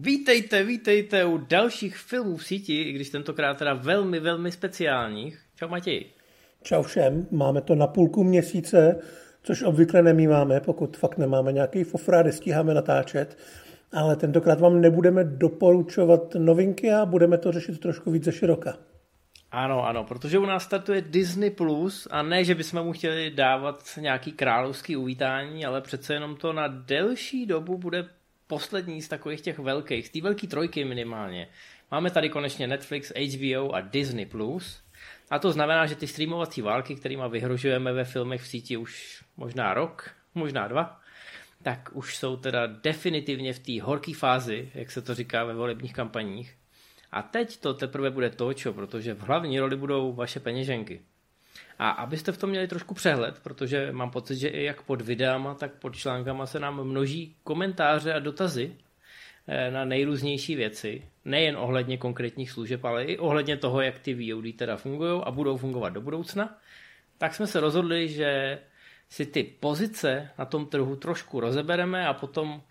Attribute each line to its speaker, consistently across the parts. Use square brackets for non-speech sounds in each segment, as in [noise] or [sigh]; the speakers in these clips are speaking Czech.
Speaker 1: Vítejte, vítejte u dalších filmů v síti, i když tentokrát teda velmi, velmi speciálních. Čau Matěj.
Speaker 2: Čau všem, máme to na půlku měsíce, což obvykle nemýváme, pokud fakt nemáme nějaký fofra, stíháme natáčet. Ale tentokrát vám nebudeme doporučovat novinky a budeme to řešit trošku víc ze široka.
Speaker 1: Ano, ano, protože u nás startuje Disney+, Plus a ne, že bychom mu chtěli dávat nějaký královský uvítání, ale přece jenom to na delší dobu bude poslední z takových těch velkých, z té velké trojky minimálně. Máme tady konečně Netflix, HBO a Disney+. A to znamená, že ty streamovací války, kterými vyhrožujeme ve filmech v síti už možná rok, možná dva, tak už jsou teda definitivně v té horké fázi, jak se to říká ve volebních kampaních. A teď to teprve bude točo, protože v hlavní roli budou vaše peněženky. A abyste v tom měli trošku přehled, protože mám pocit, že i jak pod videama, tak pod článkama se nám množí komentáře a dotazy eh, na nejrůznější věci, nejen ohledně konkrétních služeb, ale i ohledně toho, jak ty VOD teda fungují a budou fungovat do budoucna, tak jsme se rozhodli, že si ty pozice na tom trhu trošku rozebereme a potom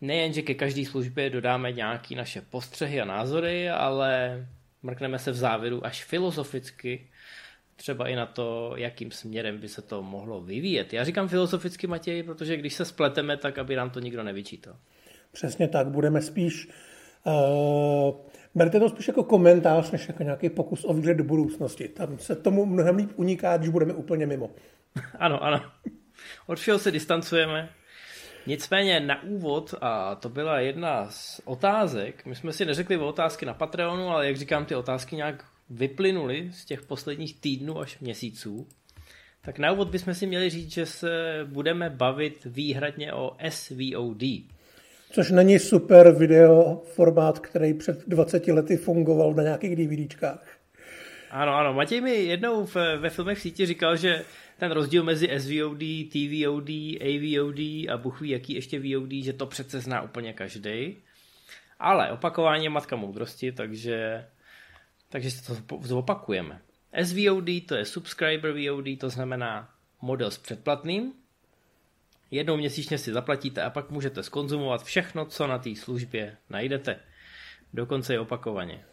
Speaker 1: nejen, že ke každé službě dodáme nějaké naše postřehy a názory, ale mrkneme se v závěru až filozoficky třeba i na to, jakým směrem by se to mohlo vyvíjet. Já říkám filozoficky, Matěj, protože když se spleteme, tak aby nám to nikdo nevyčítal.
Speaker 2: Přesně tak, budeme spíš... Uh, berte to spíš jako komentář, než jako nějaký pokus o výhled do budoucnosti. Tam se tomu mnohem líp uniká, když budeme úplně mimo. [laughs]
Speaker 1: ano, ano. Od všeho se distancujeme. Nicméně na úvod, a to byla jedna z otázek, my jsme si neřekli o otázky na Patreonu, ale jak říkám, ty otázky nějak vyplynuly z těch posledních týdnů až měsíců, tak na úvod bychom si měli říct, že se budeme bavit výhradně o SVOD.
Speaker 2: Což není super video formát, který před 20 lety fungoval na nějakých DVDčkách.
Speaker 1: Ano, ano. Matěj mi jednou v, ve filmech v síti říkal, že ten rozdíl mezi SVOD, TVOD, AVOD a buchví jaký ještě VOD, že to přece zná úplně každý. Ale opakování je matka moudrosti, takže takže si to zopakujeme. SVOD to je Subscriber VOD, to znamená model s předplatným. Jednou měsíčně si zaplatíte a pak můžete skonzumovat všechno, co na té službě najdete. Dokonce i opakovaně.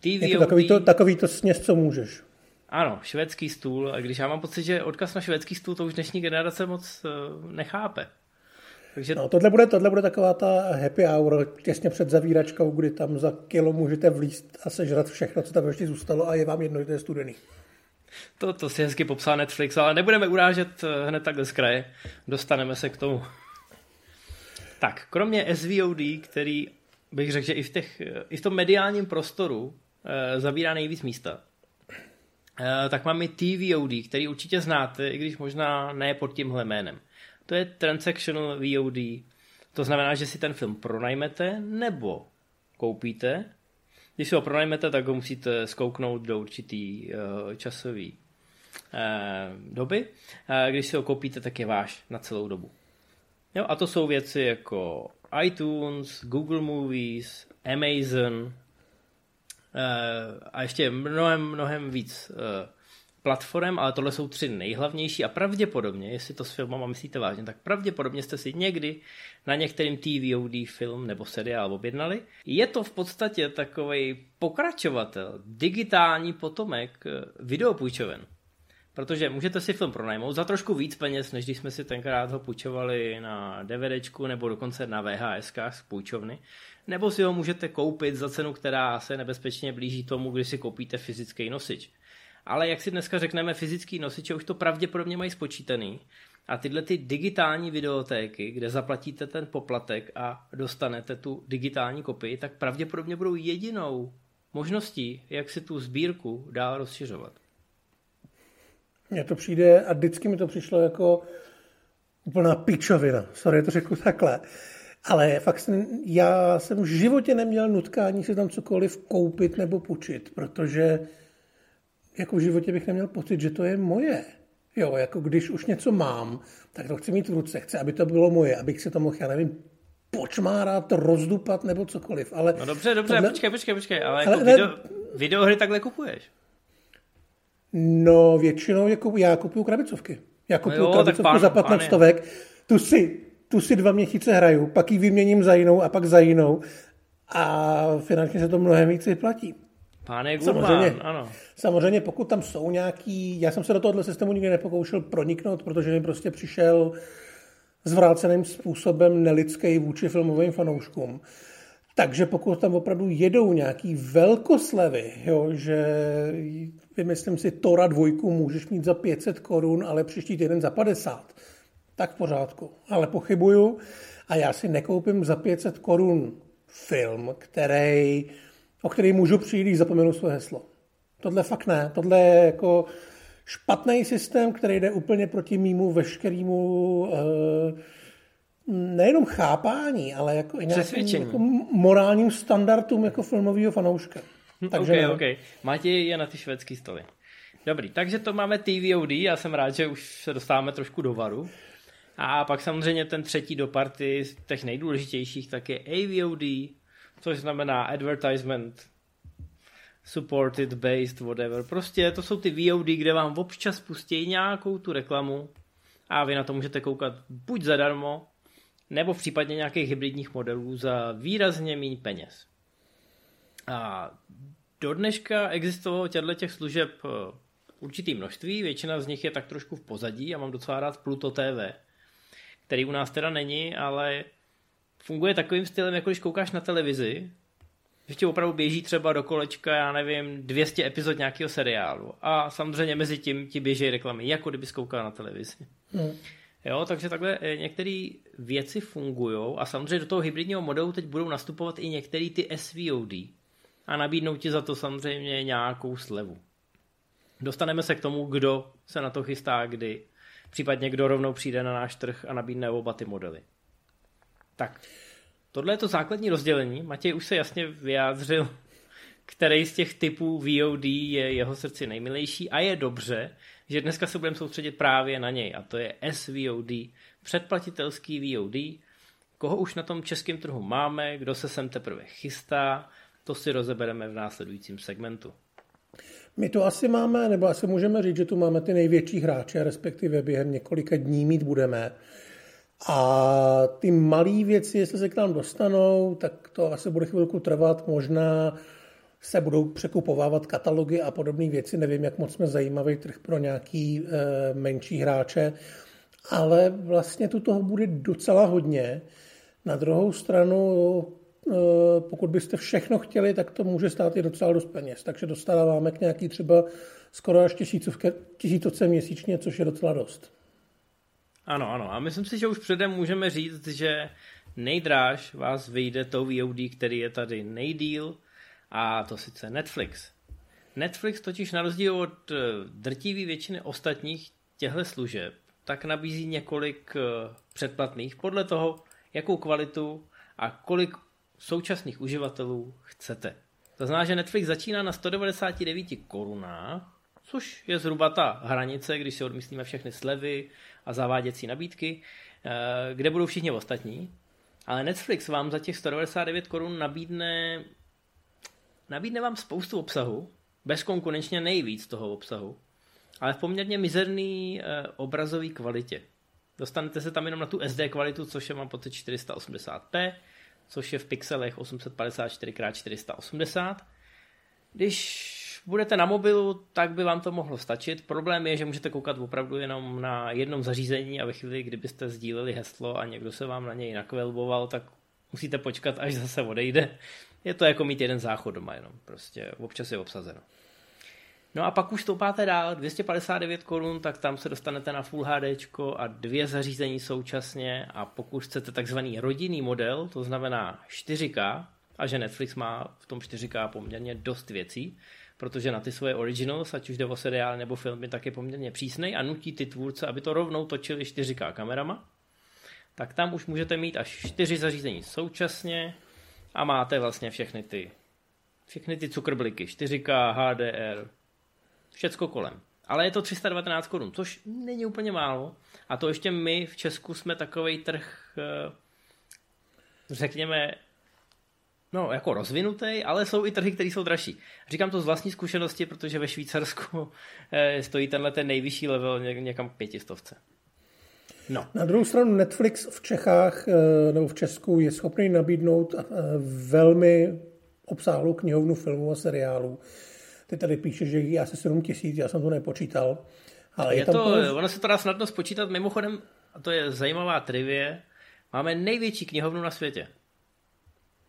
Speaker 2: TVOD, je to takový to, takový to sněz, co můžeš.
Speaker 1: Ano, švédský stůl. A když já mám pocit, že odkaz na švédský stůl to už dnešní generace moc uh, nechápe.
Speaker 2: Takže... No, tohle, bude, tohle bude taková ta happy hour těsně před zavíračkou, kdy tam za kilo můžete vlíst a sežrat všechno, co tam ještě zůstalo a je vám jedno, že to je studený.
Speaker 1: To, to si hezky popsal Netflix, ale nebudeme urážet eh, hned takhle z kraje. Dostaneme se k tomu. Tak, kromě SVOD, který bych řekl, že i v, těch, i v tom mediálním prostoru e, zabírá nejvíc místa, e, tak máme TVOD, který určitě znáte, i když možná ne pod tímhle jménem. To je transactional VOD. To znamená, že si ten film pronajmete nebo koupíte. Když si ho pronajmete, tak ho musíte zkouknout do určitý uh, časový uh, doby. Uh, když si ho koupíte, tak je váš na celou dobu. Jo, a to jsou věci jako iTunes, Google Movies, Amazon uh, a ještě mnohem, mnohem víc uh, platform, ale tohle jsou tři nejhlavnější a pravděpodobně, jestli to s filmama myslíte vážně, tak pravděpodobně jste si někdy na některým TVOD film nebo seriál objednali. Je to v podstatě takový pokračovatel, digitální potomek eh, videopůjčoven. Protože můžete si film pronajmout za trošku víc peněz, než když jsme si tenkrát ho půjčovali na DVDčku nebo dokonce na VHS z půjčovny. Nebo si ho můžete koupit za cenu, která se nebezpečně blíží tomu, když si koupíte fyzický nosič ale jak si dneska řekneme, fyzický nosiče už to pravděpodobně mají spočítaný. A tyhle ty digitální videotéky, kde zaplatíte ten poplatek a dostanete tu digitální kopii, tak pravděpodobně budou jedinou možností, jak si tu sbírku dál rozšiřovat.
Speaker 2: Mně to přijde, a vždycky mi to přišlo jako úplná pičovina. Sorry, to řeknu takhle. Ale fakt jsem, já jsem v životě neměl nutkání si tam cokoliv koupit nebo půjčit, protože jako v životě bych neměl pocit, že to je moje. Jo, jako když už něco mám, tak to chci mít v ruce, chci, aby to bylo moje, abych si to mohl, já nevím, počmárat, rozdupat nebo cokoliv. Ale
Speaker 1: no dobře, dobře, tohle... počkej, počkej, počkej, ale, ale jako ne... video, videohry takhle kupuješ?
Speaker 2: No většinou je kupu, já kupuju krabicovky. Já kupuju no jo, krabicovku pán, za 15 stovek, tu si, tu si dva měsíce hraju, pak ji vyměním za jinou a pak za jinou a finančně se to mnohem víc vyplatí.
Speaker 1: Páne samozřejmě, ano.
Speaker 2: Samozřejmě, pokud tam jsou nějaký... Já jsem se do tohohle systému nikdy nepokoušel proniknout, protože mi prostě přišel zvráceným způsobem nelidský vůči filmovým fanouškům. Takže pokud tam opravdu jedou nějaký velkoslevy, jo, že vymyslím si Tora dvojku můžeš mít za 500 korun, ale příští týden za 50, tak v pořádku. Ale pochybuju a já si nekoupím za 500 korun film, který, o který můžu přijít, když zapomenu své heslo. Tohle fakt ne. Tohle je jako špatný systém, který jde úplně proti mýmu veškerému uh, nejenom chápání, ale jako i nějakým jako morálním standardům jako filmového fanouška.
Speaker 1: Hm, takže okay, okay. Matěj je na ty švédské stoly. Dobrý, takže to máme TVOD, já jsem rád, že už se dostáváme trošku do varu. A pak samozřejmě ten třetí do party z těch nejdůležitějších tak je AVOD, což znamená Advertisement Supported Based, whatever. Prostě to jsou ty VOD, kde vám občas pustí nějakou tu reklamu a vy na to můžete koukat buď zadarmo, nebo v případě nějakých hybridních modelů za výrazně méně peněz. A do dneška existovalo těchto těch služeb eh, určitý množství, většina z nich je tak trošku v pozadí, já mám docela rád Pluto TV, který u nás teda není, ale funguje takovým stylem, jako když koukáš na televizi, že ti opravdu běží třeba do kolečka, já nevím, 200 epizod nějakého seriálu a samozřejmě mezi tím ti běží reklamy, jako kdyby koukal na televizi. Hmm. Jo, takže takhle eh, některé věci fungují a samozřejmě do toho hybridního modelu teď budou nastupovat i některé ty SVOD a nabídnou ti za to samozřejmě nějakou slevu. Dostaneme se k tomu, kdo se na to chystá, kdy případně kdo rovnou přijde na náš trh a nabídne oba ty modely. Tak, tohle je to základní rozdělení. Matěj už se jasně vyjádřil, který z těch typů VOD je jeho srdci nejmilejší a je dobře, že dneska se budeme soustředit právě na něj a to je SVOD, předplatitelský VOD, koho už na tom českém trhu máme, kdo se sem teprve chystá, to si rozebereme v následujícím segmentu.
Speaker 2: My to asi máme, nebo asi můžeme říct, že tu máme ty největší hráče, respektive během několika dní mít budeme. A ty malé věci, jestli se k nám dostanou, tak to asi bude chvilku trvat. Možná se budou překupovávat katalogy a podobné věci. Nevím, jak moc jsme zajímavý trh pro nějaký e, menší hráče, ale vlastně tu toho bude docela hodně. Na druhou stranu, e, pokud byste všechno chtěli, tak to může stát i docela dost peněz. Takže dostáváme k nějaký třeba skoro až tisícovce, měsíčně, což je docela dost.
Speaker 1: Ano, ano. A myslím si, že už předem můžeme říct, že nejdráž vás vyjde to VOD, který je tady nejdíl, a to sice Netflix. Netflix totiž na rozdíl od eh, drtivé většiny ostatních těchto služeb, tak nabízí několik eh, předplatných podle toho, jakou kvalitu a kolik současných uživatelů chcete. To znamená, že Netflix začíná na 199 korunách, což je zhruba ta hranice, když si odmyslíme všechny slevy a zaváděcí nabídky, eh, kde budou všichni ostatní. Ale Netflix vám za těch 199 korun nabídne Nabídne vám spoustu obsahu, bezkonkurenčně nejvíc toho obsahu, ale v poměrně mizerný e, obrazový kvalitě. Dostanete se tam jenom na tu SD kvalitu, což je mám pocit 480p, což je v pixelech 854x480. Když budete na mobilu, tak by vám to mohlo stačit. Problém je, že můžete koukat opravdu jenom na jednom zařízení a ve chvíli, kdybyste sdíleli heslo a někdo se vám na něj nakvelboval, tak musíte počkat, až zase odejde. Je to jako mít jeden záchod doma jenom, prostě občas je obsazeno. No a pak už stoupáte dál, 259 korun, tak tam se dostanete na Full HD a dvě zařízení současně a pokud chcete takzvaný rodinný model, to znamená 4K, a že Netflix má v tom 4K poměrně dost věcí, protože na ty svoje originals, ať už jde o seriály nebo filmy, tak je poměrně přísnej a nutí ty tvůrce, aby to rovnou točili 4K kamerama, tak tam už můžete mít až 4 zařízení současně, a máte vlastně všechny ty všechny ty cukrbliky, 4K, HDR, všecko kolem. Ale je to 319 korun, což není úplně málo. A to ještě my v Česku jsme takový trh, eh, řekněme, no jako rozvinutý, ale jsou i trhy, které jsou dražší. Říkám to z vlastní zkušenosti, protože ve Švýcarsku [laughs] eh, stojí tenhle ten nejvyšší level někam k pětistovce.
Speaker 2: No. Na druhou stranu Netflix v Čechách eh, nebo v Česku je schopný nabídnout eh, velmi obsáhlou knihovnu filmů a seriálů. Ty tady píše, že je asi 7 tisíc, já jsem to nepočítal.
Speaker 1: Ale je, je tam to, to, ono se to dá snadno spočítat. Mimochodem, a to je zajímavá trivie, máme největší knihovnu na světě.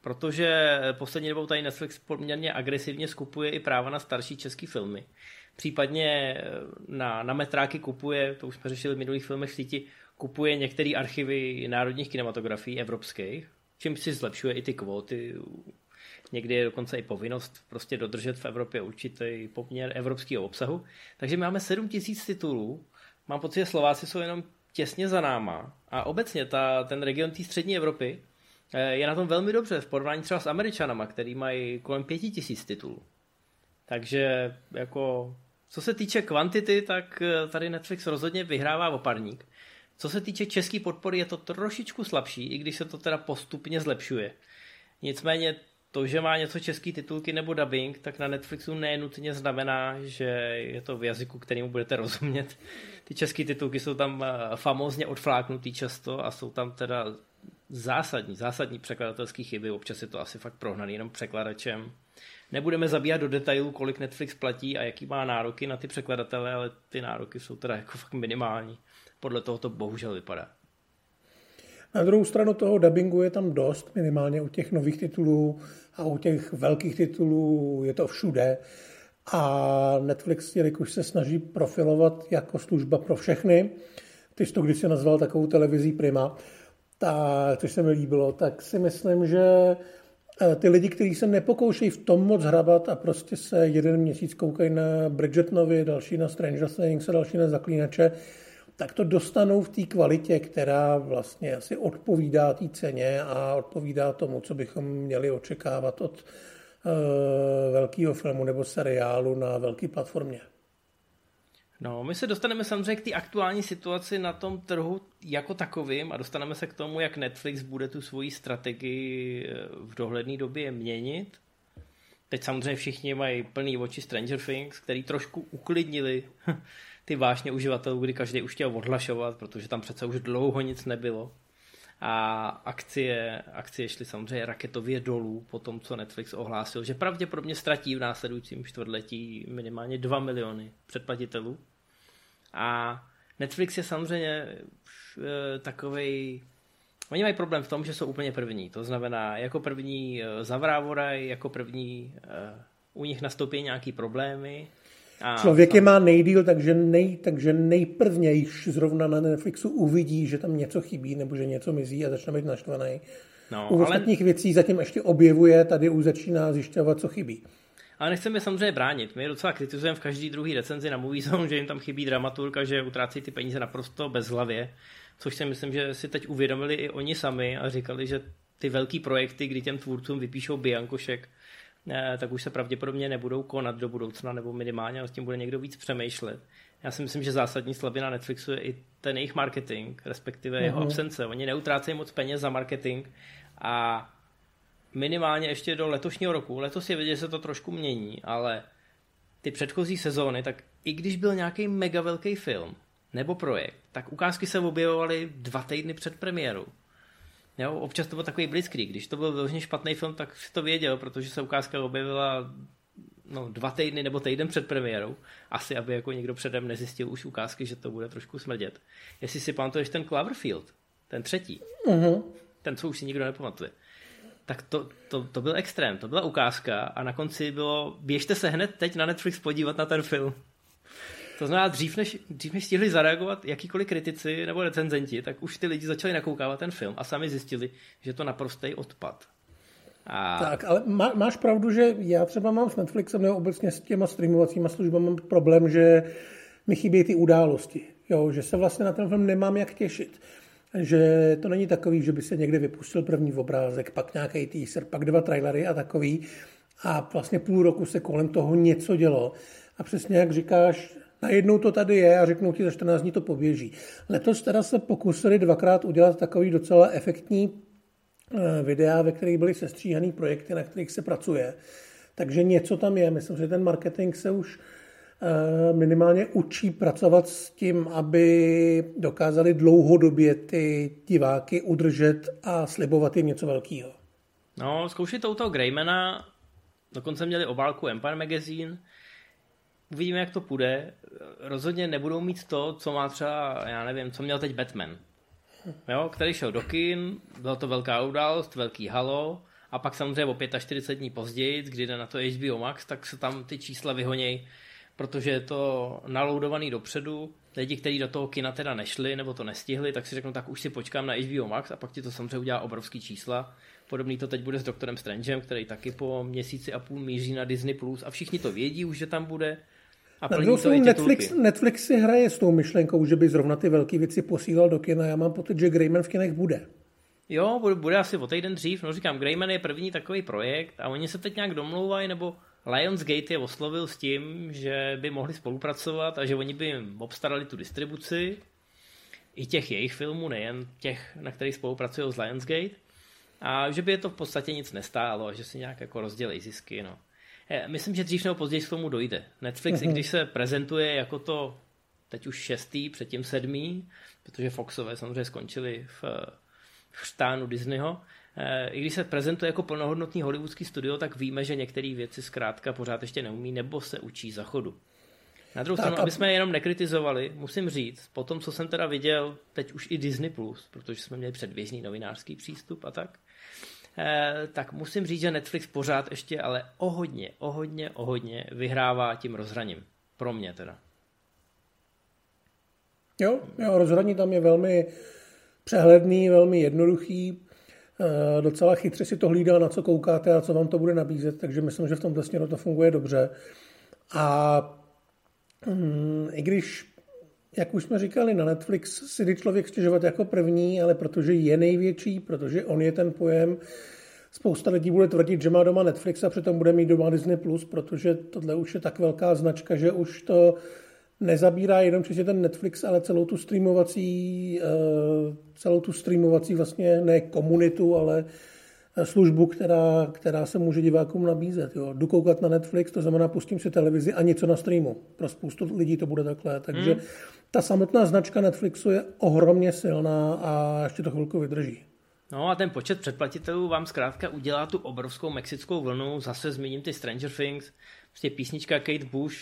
Speaker 1: Protože poslední dobou tady Netflix poměrně agresivně skupuje i práva na starší český filmy. Případně na, na metráky kupuje, to už jsme řešili v minulých filmech v síti, kupuje některé archivy národních kinematografií evropských, čím si zlepšuje i ty kvóty. Někdy je dokonce i povinnost prostě dodržet v Evropě určitý poměr evropského obsahu. Takže máme 7 tisíc titulů. Mám pocit, že Slováci jsou jenom těsně za náma. A obecně ta, ten region té střední Evropy eh, je na tom velmi dobře v porovnání třeba s Američanama, který mají kolem pěti tisíc titulů. Takže jako co se týče kvantity, tak eh, tady Netflix rozhodně vyhrává oparník. Co se týče české podpory, je to trošičku slabší, i když se to teda postupně zlepšuje. Nicméně to, že má něco český titulky nebo dubbing, tak na Netflixu nenutně znamená, že je to v jazyku, kterému budete rozumět. Ty české titulky jsou tam eh, famózně odfláknutý často a jsou tam teda zásadní, zásadní překladatelské chyby. Občas je to asi fakt prohnaný jenom překladačem. Nebudeme zabíhat do detailů, kolik Netflix platí a jaký má nároky na ty překladatele, ale ty nároky jsou teda jako fakt minimální podle toho to bohužel vypadá.
Speaker 2: Na druhou stranu toho dubbingu je tam dost, minimálně u těch nových titulů a u těch velkých titulů je to všude. A Netflix, jelikož se snaží profilovat jako služba pro všechny, ty jsi to když si nazval takovou televizí Prima, tak, což se mi líbilo, tak si myslím, že eh, ty lidi, kteří se nepokoušejí v tom moc hrabat a prostě se jeden měsíc koukají na Bridgetnovi, další na Stranger Things a další na Zaklínače, tak to dostanou v té kvalitě, která vlastně asi odpovídá té ceně a odpovídá tomu, co bychom měli očekávat od uh, velkého filmu nebo seriálu na velké platformě.
Speaker 1: No, my se dostaneme samozřejmě k té aktuální situaci na tom trhu jako takovým a dostaneme se k tomu, jak Netflix bude tu svoji strategii eh, v dohledné době měnit. Teď samozřejmě všichni mají plný oči Stranger Things, který trošku uklidnili [laughs] ty vášně uživatelů, kdy každý už chtěl odhlašovat, protože tam přece už dlouho nic nebylo. A akcie, akcie šly samozřejmě raketově dolů po tom, co Netflix ohlásil, že pravděpodobně ztratí v následujícím čtvrtletí minimálně 2 miliony předplatitelů. A Netflix je samozřejmě e, takový. Oni mají problém v tom, že jsou úplně první. To znamená, jako první e, zavrávoraj, jako první e, u nich nastoupí nějaký problémy,
Speaker 2: a, Člověk je má nejdíl, takže, nej, takže nejprvně již zrovna na Netflixu uvidí, že tam něco chybí nebo že něco mizí a začne být naštvaný. No, u ale... ostatních věcí zatím ještě objevuje, tady už začíná zjišťovat, co chybí.
Speaker 1: Ale nechceme samozřejmě bránit. My docela kritizujeme v každý druhý recenzi na Movie Zone, že jim tam chybí dramaturka, že utrácí ty peníze naprosto bezhlavě, což si myslím, že si teď uvědomili i oni sami a říkali, že ty velký projekty, kdy těm tvůrcům vypíšou biankošek, Eh, tak už se pravděpodobně nebudou konat do budoucna, nebo minimálně s tím bude někdo víc přemýšlet. Já si myslím, že zásadní slabina Netflixu je i ten jejich marketing, respektive jeho mm-hmm. absence. Oni neutrácejí moc peněz za marketing a minimálně ještě do letošního roku. Letos je vidět, že se to trošku mění, ale ty předchozí sezóny, tak i když byl nějaký mega velký film nebo projekt, tak ukázky se objevovaly dva týdny před premiérou. Jo, občas to byl takový blitzkrieg. Když to byl vyloženě špatný film, tak si to věděl, protože se ukázka objevila no, dva týdny nebo týden před premiérou. Asi, aby jako někdo předem nezjistil už ukázky, že to bude trošku smrdět. Jestli si pamatuješ ten Cloverfield, ten třetí, uh-huh. ten, co už si nikdo nepamatuje, tak to, to, to byl extrém, to byla ukázka a na konci bylo, běžte se hned teď na Netflix podívat na ten film. To znamená, dřív než, dřív než stihli zareagovat jakýkoliv kritici nebo recenzenti, tak už ty lidi začali nakoukávat ten film a sami zjistili, že to naprostý odpad.
Speaker 2: A... Tak, ale má, máš pravdu, že já třeba mám s Netflixem nebo obecně s těma streamovacíma službami problém, že mi chybí ty události. Jo, že se vlastně na ten film nemám jak těšit. Že to není takový, že by se někde vypustil první obrázek, pak nějaký teaser, pak dva trailery a takový. A vlastně půl roku se kolem toho něco dělo. A přesně jak říkáš, najednou to tady je a řeknou ti, za 14 dní to poběží. Letos teda se pokusili dvakrát udělat takový docela efektní eh, videa, ve kterých byly sestříhané projekty, na kterých se pracuje. Takže něco tam je. Myslím, že ten marketing se už minimálně učí pracovat s tím, aby dokázali dlouhodobě ty diváky udržet a slibovat jim něco velkého.
Speaker 1: No, zkoušej to u toho Greymana, dokonce měli obálku Empire Magazine, uvidíme, jak to půjde. Rozhodně nebudou mít to, co má třeba, já nevím, co měl teď Batman. Jo, který šel do kin, byla to velká událost, velký halo, a pak samozřejmě o 45 dní později, kdy jde na to HBO Max, tak se tam ty čísla vyhonějí, protože je to naloudovaný dopředu. Lidi, kteří do toho kina teda nešli nebo to nestihli, tak si řeknu, tak už si počkám na HBO Max a pak ti to samozřejmě udělá obrovský čísla. Podobný to teď bude s Doktorem Strangem, který taky po měsíci a půl míří na Disney+, Plus a všichni to vědí už, že tam bude.
Speaker 2: A na druhou stranu Netflix, Netflix si hraje s tou myšlenkou, že by zrovna ty velké věci posílal do kina. Já mám pocit, že Greyman v kinech bude.
Speaker 1: Jo, bude, bude asi o týden dřív. No říkám, Greyman je první takový projekt a oni se teď nějak domlouvají, nebo Lionsgate je oslovil s tím, že by mohli spolupracovat a že oni by jim obstarali tu distribuci i těch jejich filmů, nejen těch, na kterých spolupracují s Lionsgate. A že by je to v podstatě nic nestálo, že si nějak jako rozdělej zisky. No. Eh, myslím, že dřív nebo později k tomu dojde. Netflix, mm-hmm. i mhm. když se prezentuje jako to teď už šestý, předtím sedmý, protože Foxové samozřejmě skončili v chřtánu Disneyho, eh, i když se prezentuje jako plnohodnotný hollywoodský studio, tak víme, že některé věci zkrátka pořád ještě neumí nebo se učí za chodu. Na druhou stranu, aby jsme je jenom nekritizovali, musím říct, po tom, co jsem teda viděl, teď už i Disney+, Plus, protože jsme měli předběžný novinářský přístup a tak, eh, tak musím říct, že Netflix pořád ještě ale o hodně, o hodně, o hodně vyhrává tím rozhraním. Pro mě teda.
Speaker 2: Jo, jo rozhraní tam je velmi přehledný, velmi jednoduchý, eh, docela chytře si to hlídá, na co koukáte a co vám to bude nabízet, takže myslím, že v tomto směru to funguje dobře. A mm, i když, jak už jsme říkali, na Netflix si jde člověk stěžovat jako první, ale protože je největší, protože on je ten pojem, Spousta lidí bude tvrdit, že má doma Netflix a přitom bude mít doma Disney+, protože tohle už je tak velká značka, že už to nezabírá jenom čistě ten Netflix, ale celou tu streamovací, eh, celou tu streamovací vlastně ne komunitu, ale eh, službu, která, která se může divákům nabízet. Jo. Jdu koukat na Netflix, to znamená pustím si televizi a něco na streamu. Pro spoustu lidí to bude takhle. Takže hmm. ta samotná značka Netflixu je ohromně silná a ještě to chvilku vydrží.
Speaker 1: No a ten počet předplatitelů vám zkrátka udělá tu obrovskou mexickou vlnu. Zase zmíním ty Stranger Things, prostě písnička Kate Bush,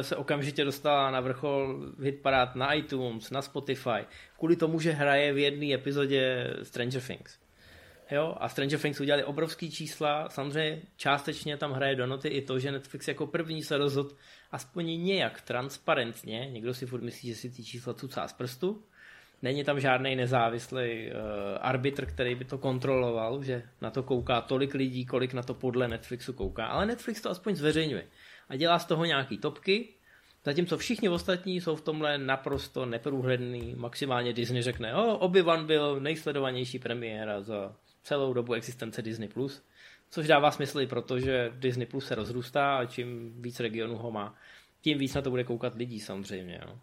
Speaker 1: se okamžitě dostala na vrchol hitparád na iTunes, na Spotify, kvůli tomu, že hraje v jedné epizodě Stranger Things. Jo, a Stranger Things udělali obrovský čísla, samozřejmě částečně tam hraje do noty i to, že Netflix jako první se rozhodl aspoň nějak transparentně, někdo si furt myslí, že si ty čísla cucá z prstu, není tam žádný nezávislý uh, arbitr, který by to kontroloval, že na to kouká tolik lidí, kolik na to podle Netflixu kouká, ale Netflix to aspoň zveřejňuje a dělá z toho nějaký topky, zatímco všichni ostatní jsou v tomhle naprosto neprůhledný, maximálně Disney řekne, o, Obi-Wan byl nejsledovanější premiéra za celou dobu existence Disney+, Plus, což dává smysl i proto, že Disney Plus se rozrůstá a čím víc regionů ho má, tím víc na to bude koukat lidí samozřejmě. No.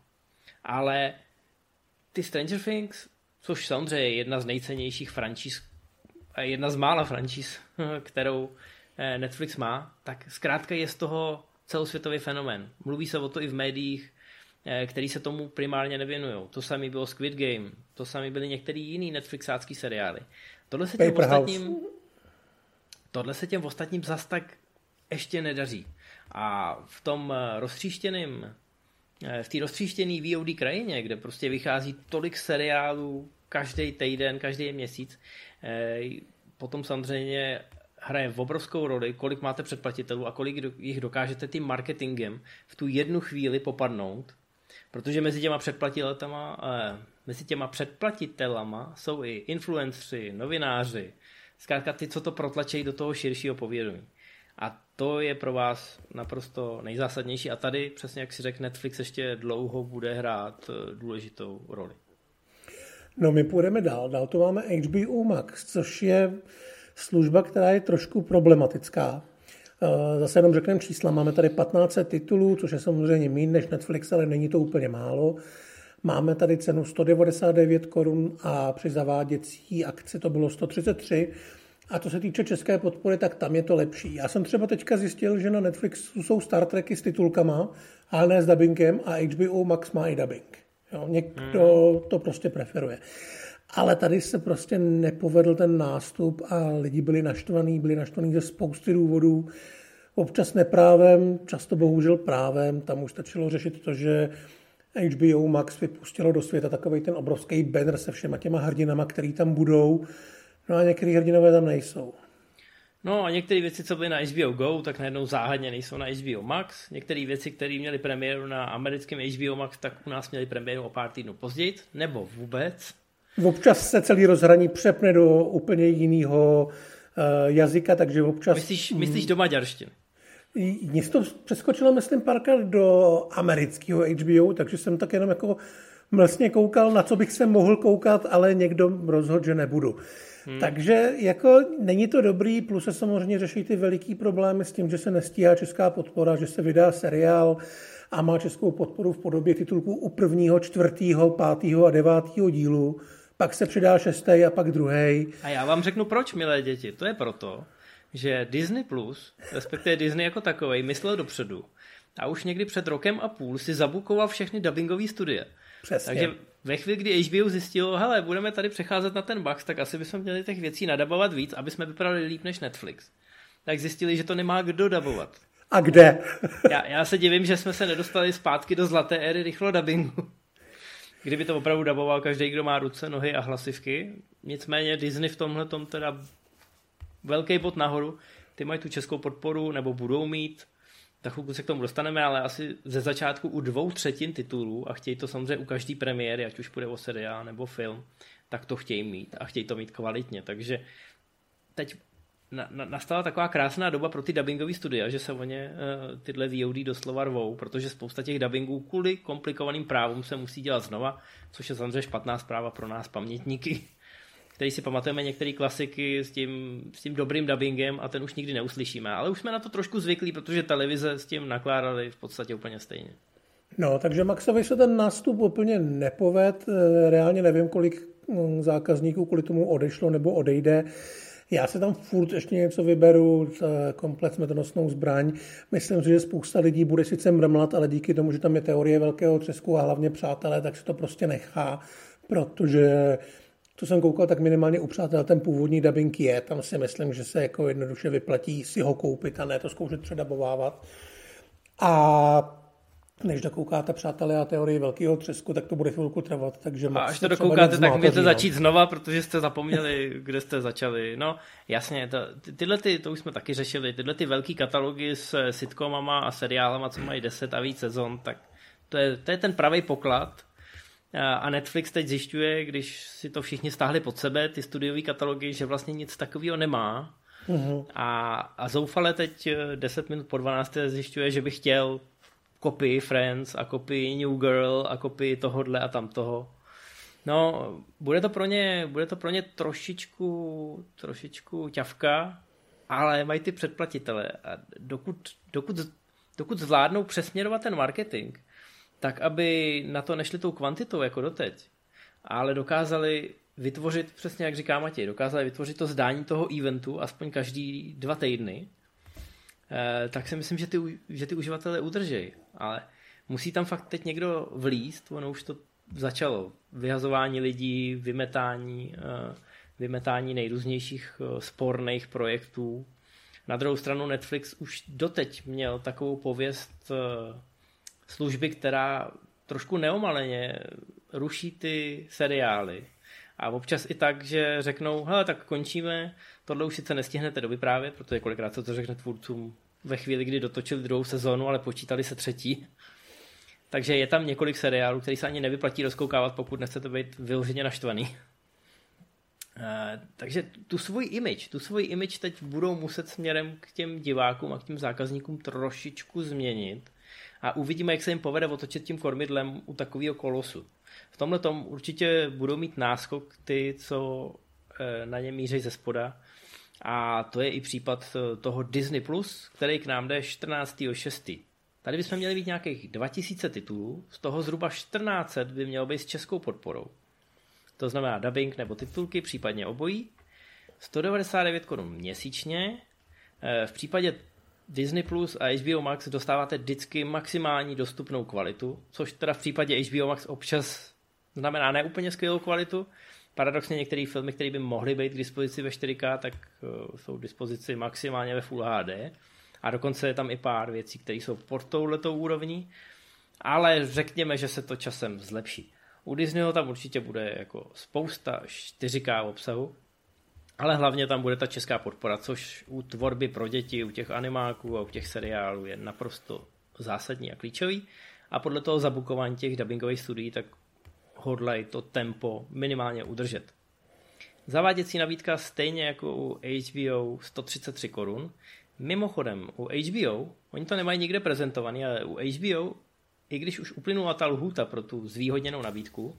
Speaker 1: Ale ty Stranger Things, což samozřejmě je jedna z nejcennějších franšíz, jedna z mála franšíz, [laughs] kterou eh, Netflix má, tak zkrátka je z toho celosvětový fenomén. Mluví se o to i v médiích, eh, který se tomu primárně nevěnují. To samé bylo Squid Game, to samé byly některé jiný Netflixácký seriály. Tohle se těm ostatním, tohle se těm ostatním zas tak ještě nedaří. A v tom eh, roztříštěném, eh, v té roztříštěné VOD krajině, kde prostě vychází tolik seriálů každý týden, každý měsíc, potom samozřejmě hraje v obrovskou roli, kolik máte předplatitelů a kolik jich dokážete tím marketingem v tu jednu chvíli popadnout, protože mezi těma předplatitelama, eh, mezi těma předplatitelama jsou i influencři, novináři, zkrátka ty, co to protlačejí do toho širšího povědomí. A to je pro vás naprosto nejzásadnější a tady, přesně jak si řekl, Netflix ještě dlouho bude hrát eh, důležitou roli.
Speaker 2: No my půjdeme dál. Dál to máme HBO Max, což je služba, která je trošku problematická. Eh, zase jenom řekneme čísla. Máme tady 15 titulů, což je samozřejmě méně než Netflix, ale není to úplně málo. Máme tady cenu 199 korun a při zaváděcí akci to bylo 133. A co se týče české podpory, tak tam je to lepší. Já jsem třeba teďka zjistil, že na Netflixu jsou Star Treky s titulkama, ale ne s dubbingem a HBO Max má i dubbing. Jo, někdo hmm. to prostě preferuje. Ale tady se prostě nepovedl ten nástup a lidi byli naštvaní, byli naštvaní ze spousty důvodů. Občas neprávem, často bohužel právem. Tam už stačilo řešit to, že HBO Max vypustilo do světa takový ten obrovský banner se všema těma hrdinama, který tam budou. No a některý hrdinové tam nejsou.
Speaker 1: No a některé věci, co byly na HBO Go, tak najednou záhadně nejsou na HBO Max. Některé věci, které měly premiéru na americkém HBO Max, tak u nás měly premiéru o pár týdnů později, nebo vůbec.
Speaker 2: Občas se celý rozhraní přepne do úplně jiného uh, jazyka, takže občas...
Speaker 1: Myslíš, myslíš do maďarštiny?
Speaker 2: Mně to přeskočilo, myslím, párkrát do amerického HBO, takže jsem tak jenom jako mlsně koukal, na co bych se mohl koukat, ale někdo rozhodl, že nebudu. Hmm. Takže jako není to dobrý, plus se samozřejmě řeší ty veliký problémy s tím, že se nestíhá česká podpora, že se vydá seriál a má českou podporu v podobě titulků u prvního, čtvrtého, pátého a devátého dílu, pak se přidá šestý a pak druhý.
Speaker 1: A já vám řeknu proč, milé děti. To je proto, že Disney+, Plus, respektive Disney jako takový, myslel dopředu a už někdy před rokem a půl si zabukoval všechny dubbingové studie.
Speaker 2: Přesně.
Speaker 1: Takže ve chvíli, kdy HBO zjistilo, hele, budeme tady přecházet na ten box, tak asi bychom měli těch věcí nadabovat víc, aby jsme vypadali líp než Netflix. Tak zjistili, že to nemá kdo dabovat.
Speaker 2: A kde?
Speaker 1: já, já se divím, že jsme se nedostali zpátky do zlaté éry rychlo dubbingu. Kdyby to opravdu daboval každý, kdo má ruce, nohy a hlasivky. Nicméně Disney v tomhle tom teda velký bod nahoru. Ty mají tu českou podporu, nebo budou mít. Tak chvilku se k tomu dostaneme, ale asi ze začátku u dvou třetin titulů a chtějí to samozřejmě u každý premiéry, ať už půjde o seriál nebo film, tak to chtějí mít a chtějí to mít kvalitně. Takže teď na, na, nastala taková krásná doba pro ty dubbingové studia, že se o ně uh, tyhle VOD doslova rvou, protože spousta těch dubbingů kvůli komplikovaným právům se musí dělat znova, což je samozřejmě špatná zpráva pro nás pamětníky, který si pamatujeme některé klasiky s tím, s tím dobrým dubbingem a ten už nikdy neuslyšíme. Ale už jsme na to trošku zvyklí, protože televize s tím nakládali v podstatě úplně stejně.
Speaker 2: No, takže Maxovi se ten nástup úplně nepoved. Eh, reálně nevím, kolik hm, zákazníků kvůli tomu odešlo nebo odejde. Já se tam furt ještě něco vyberu, komplet smetonosnou zbraň. Myslím si, že spousta lidí bude sice mrmlat, ale díky tomu, že tam je teorie velkého třesku a hlavně přátelé, tak se to prostě nechá, protože co jsem koukal, tak minimálně u přátel ten původní dubbing je. Tam si myslím, že se jako jednoduše vyplatí si ho koupit a ne to zkoušet předabovávat. A než dokoukáte, přátelé, a teorii velkého třesku, tak to bude chvilku trvat. Takže
Speaker 1: a až to dokoukáte, tak můžete začít znova, protože jste zapomněli, kde jste začali. No, jasně, to, ty, tyhle, ty, to už jsme taky řešili, tyhle ty velký katalogy s sitcomama a seriálama, co mají 10 a víc sezon, tak to je, to je ten pravý poklad. A Netflix teď zjišťuje, když si to všichni stáhli pod sebe, ty studiové katalogy, že vlastně nic takového nemá. Mm-hmm. A, a zoufale teď 10 minut po 12. zjišťuje, že by chtěl kopii Friends a kopii New Girl a kopii tohodle a tam toho. No, bude to pro ně, bude to pro ně trošičku, trošičku ťavka, ale mají ty předplatitele. A dokud, dokud, dokud zvládnou přesměrovat ten marketing, tak aby na to nešli tou kvantitou jako doteď, ale dokázali vytvořit, přesně jak říká Matěj, dokázali vytvořit to zdání toho eventu aspoň každý dva týdny, Eh, tak si myslím, že ty, že ty uživatelé udrží. Ale musí tam fakt teď někdo vlíst, ono už to začalo. Vyhazování lidí, vymetání, eh, vymetání nejrůznějších eh, sporných projektů. Na druhou stranu Netflix už doteď měl takovou pověst služby, která trošku neomaleně ruší ty seriály. A občas i tak, že řeknou, hele, tak končíme, tohle už sice nestihnete dovyprávět, protože kolikrát se to řekne tvůrcům ve chvíli, kdy dotočili druhou sezónu, ale počítali se třetí. Takže je tam několik seriálů, který se ani nevyplatí rozkoukávat, pokud nechcete být vyloženě naštvaný. Uh, takže tu svůj image, tu svůj image teď budou muset směrem k těm divákům a k těm zákazníkům trošičku změnit a uvidíme, jak se jim povede otočit tím kormidlem u takového kolosu. V tomhle tom určitě budou mít náskok ty, co eh, na ně míří ze spoda a to je i případ eh, toho Disney+, Plus, který k nám jde 14.6. Tady bychom měli být nějakých 2000 titulů, z toho zhruba 1400 by mělo být s českou podporou. To znamená dubbing nebo titulky, případně obojí. 199 korun měsíčně. Eh, v případě Disney Plus a HBO Max dostáváte vždycky maximální dostupnou kvalitu, což teda v případě HBO Max občas znamená neúplně skvělou kvalitu. Paradoxně některé filmy, které by mohly být k dispozici ve 4K, tak uh, jsou k dispozici maximálně ve Full HD. A dokonce je tam i pár věcí, které jsou pod touhletou úrovní. Ale řekněme, že se to časem zlepší. U Disneyho tam určitě bude jako spousta 4K obsahu, ale hlavně tam bude ta česká podpora, což u tvorby pro děti, u těch animáků a u těch seriálů je naprosto zásadní a klíčový. A podle toho zabukování těch dubbingových studií, tak hodlají to tempo minimálně udržet. Zaváděcí nabídka stejně jako u HBO 133 korun. Mimochodem, u HBO, oni to nemají nikde prezentovaný, ale u HBO, i když už uplynula ta lhůta pro tu zvýhodněnou nabídku,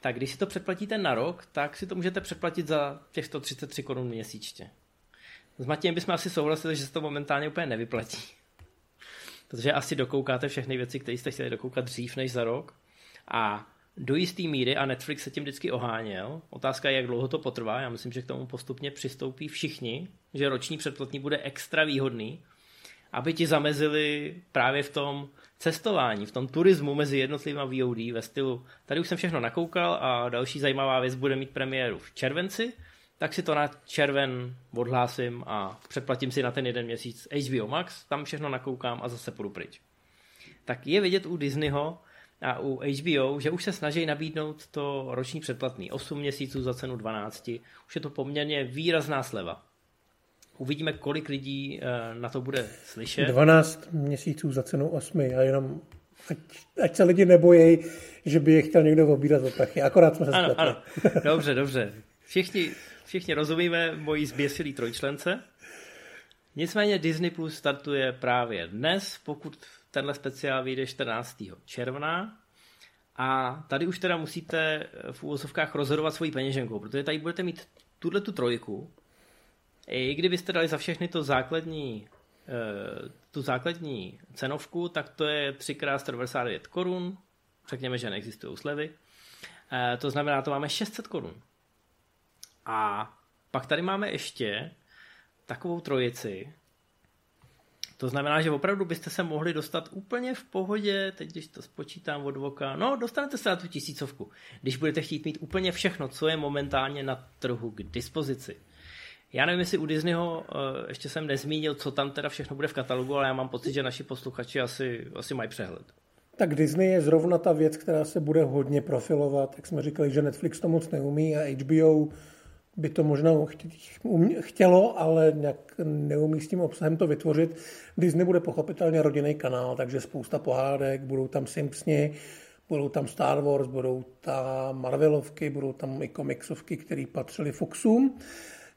Speaker 1: tak když si to předplatíte na rok, tak si to můžete předplatit za těch 133 korun měsíčně. S Matějem bychom asi souhlasili, že se to momentálně úplně nevyplatí. Protože asi dokoukáte všechny věci, které jste chtěli dokoukat dřív než za rok. A do jisté míry, a Netflix se tím vždycky oháněl, otázka je, jak dlouho to potrvá, já myslím, že k tomu postupně přistoupí všichni, že roční předplatný bude extra výhodný, aby ti zamezili právě v tom cestování, v tom turismu mezi jednotlivými VOD ve stylu, tady už jsem všechno nakoukal a další zajímavá věc bude mít premiéru v červenci, tak si to na červen odhlásím a předplatím si na ten jeden měsíc HBO Max, tam všechno nakoukám a zase půjdu pryč. Tak je vidět u Disneyho a u HBO, že už se snaží nabídnout to roční předplatný 8 měsíců za cenu 12, už je to poměrně výrazná sleva. Uvidíme, kolik lidí eh, na to bude slyšet.
Speaker 2: 12 měsíců za cenu 8 a jenom ať, ať se lidi nebojí, že by je chtěl někdo obírat o prachy. Akorát jsme se
Speaker 1: ano, ano. [laughs] Dobře, dobře. Všichni, všichni rozumíme mojí zběsilý trojčlence. Nicméně Disney Plus startuje právě dnes, pokud tenhle speciál vyjde 14. června. A tady už teda musíte v úvozovkách rozhodovat svoji peněženkou, protože tady budete mít tuhle tu trojku, i kdybyste dali za všechny to základní, eh, tu základní cenovku, tak to je 3x199 korun. Řekněme, že neexistují slevy. Eh, to znamená, to máme 600 korun. A pak tady máme ještě takovou trojici. To znamená, že opravdu byste se mohli dostat úplně v pohodě, teď když to spočítám od voka, no dostanete se na tu tisícovku, když budete chtít mít úplně všechno, co je momentálně na trhu k dispozici. Já nevím, jestli u Disneyho uh, ještě jsem nezmínil, co tam teda všechno bude v katalogu, ale já mám pocit, že naši posluchači asi, asi mají přehled.
Speaker 2: Tak Disney je zrovna ta věc, která se bude hodně profilovat. Jak jsme říkali, že Netflix to moc neumí a HBO by to možná chtělo, ale nějak neumí s tím obsahem to vytvořit. Disney bude pochopitelně rodinný kanál, takže spousta pohádek, budou tam Simpsoni, budou tam Star Wars, budou tam Marvelovky, budou tam i komiksovky, které patřily Foxům.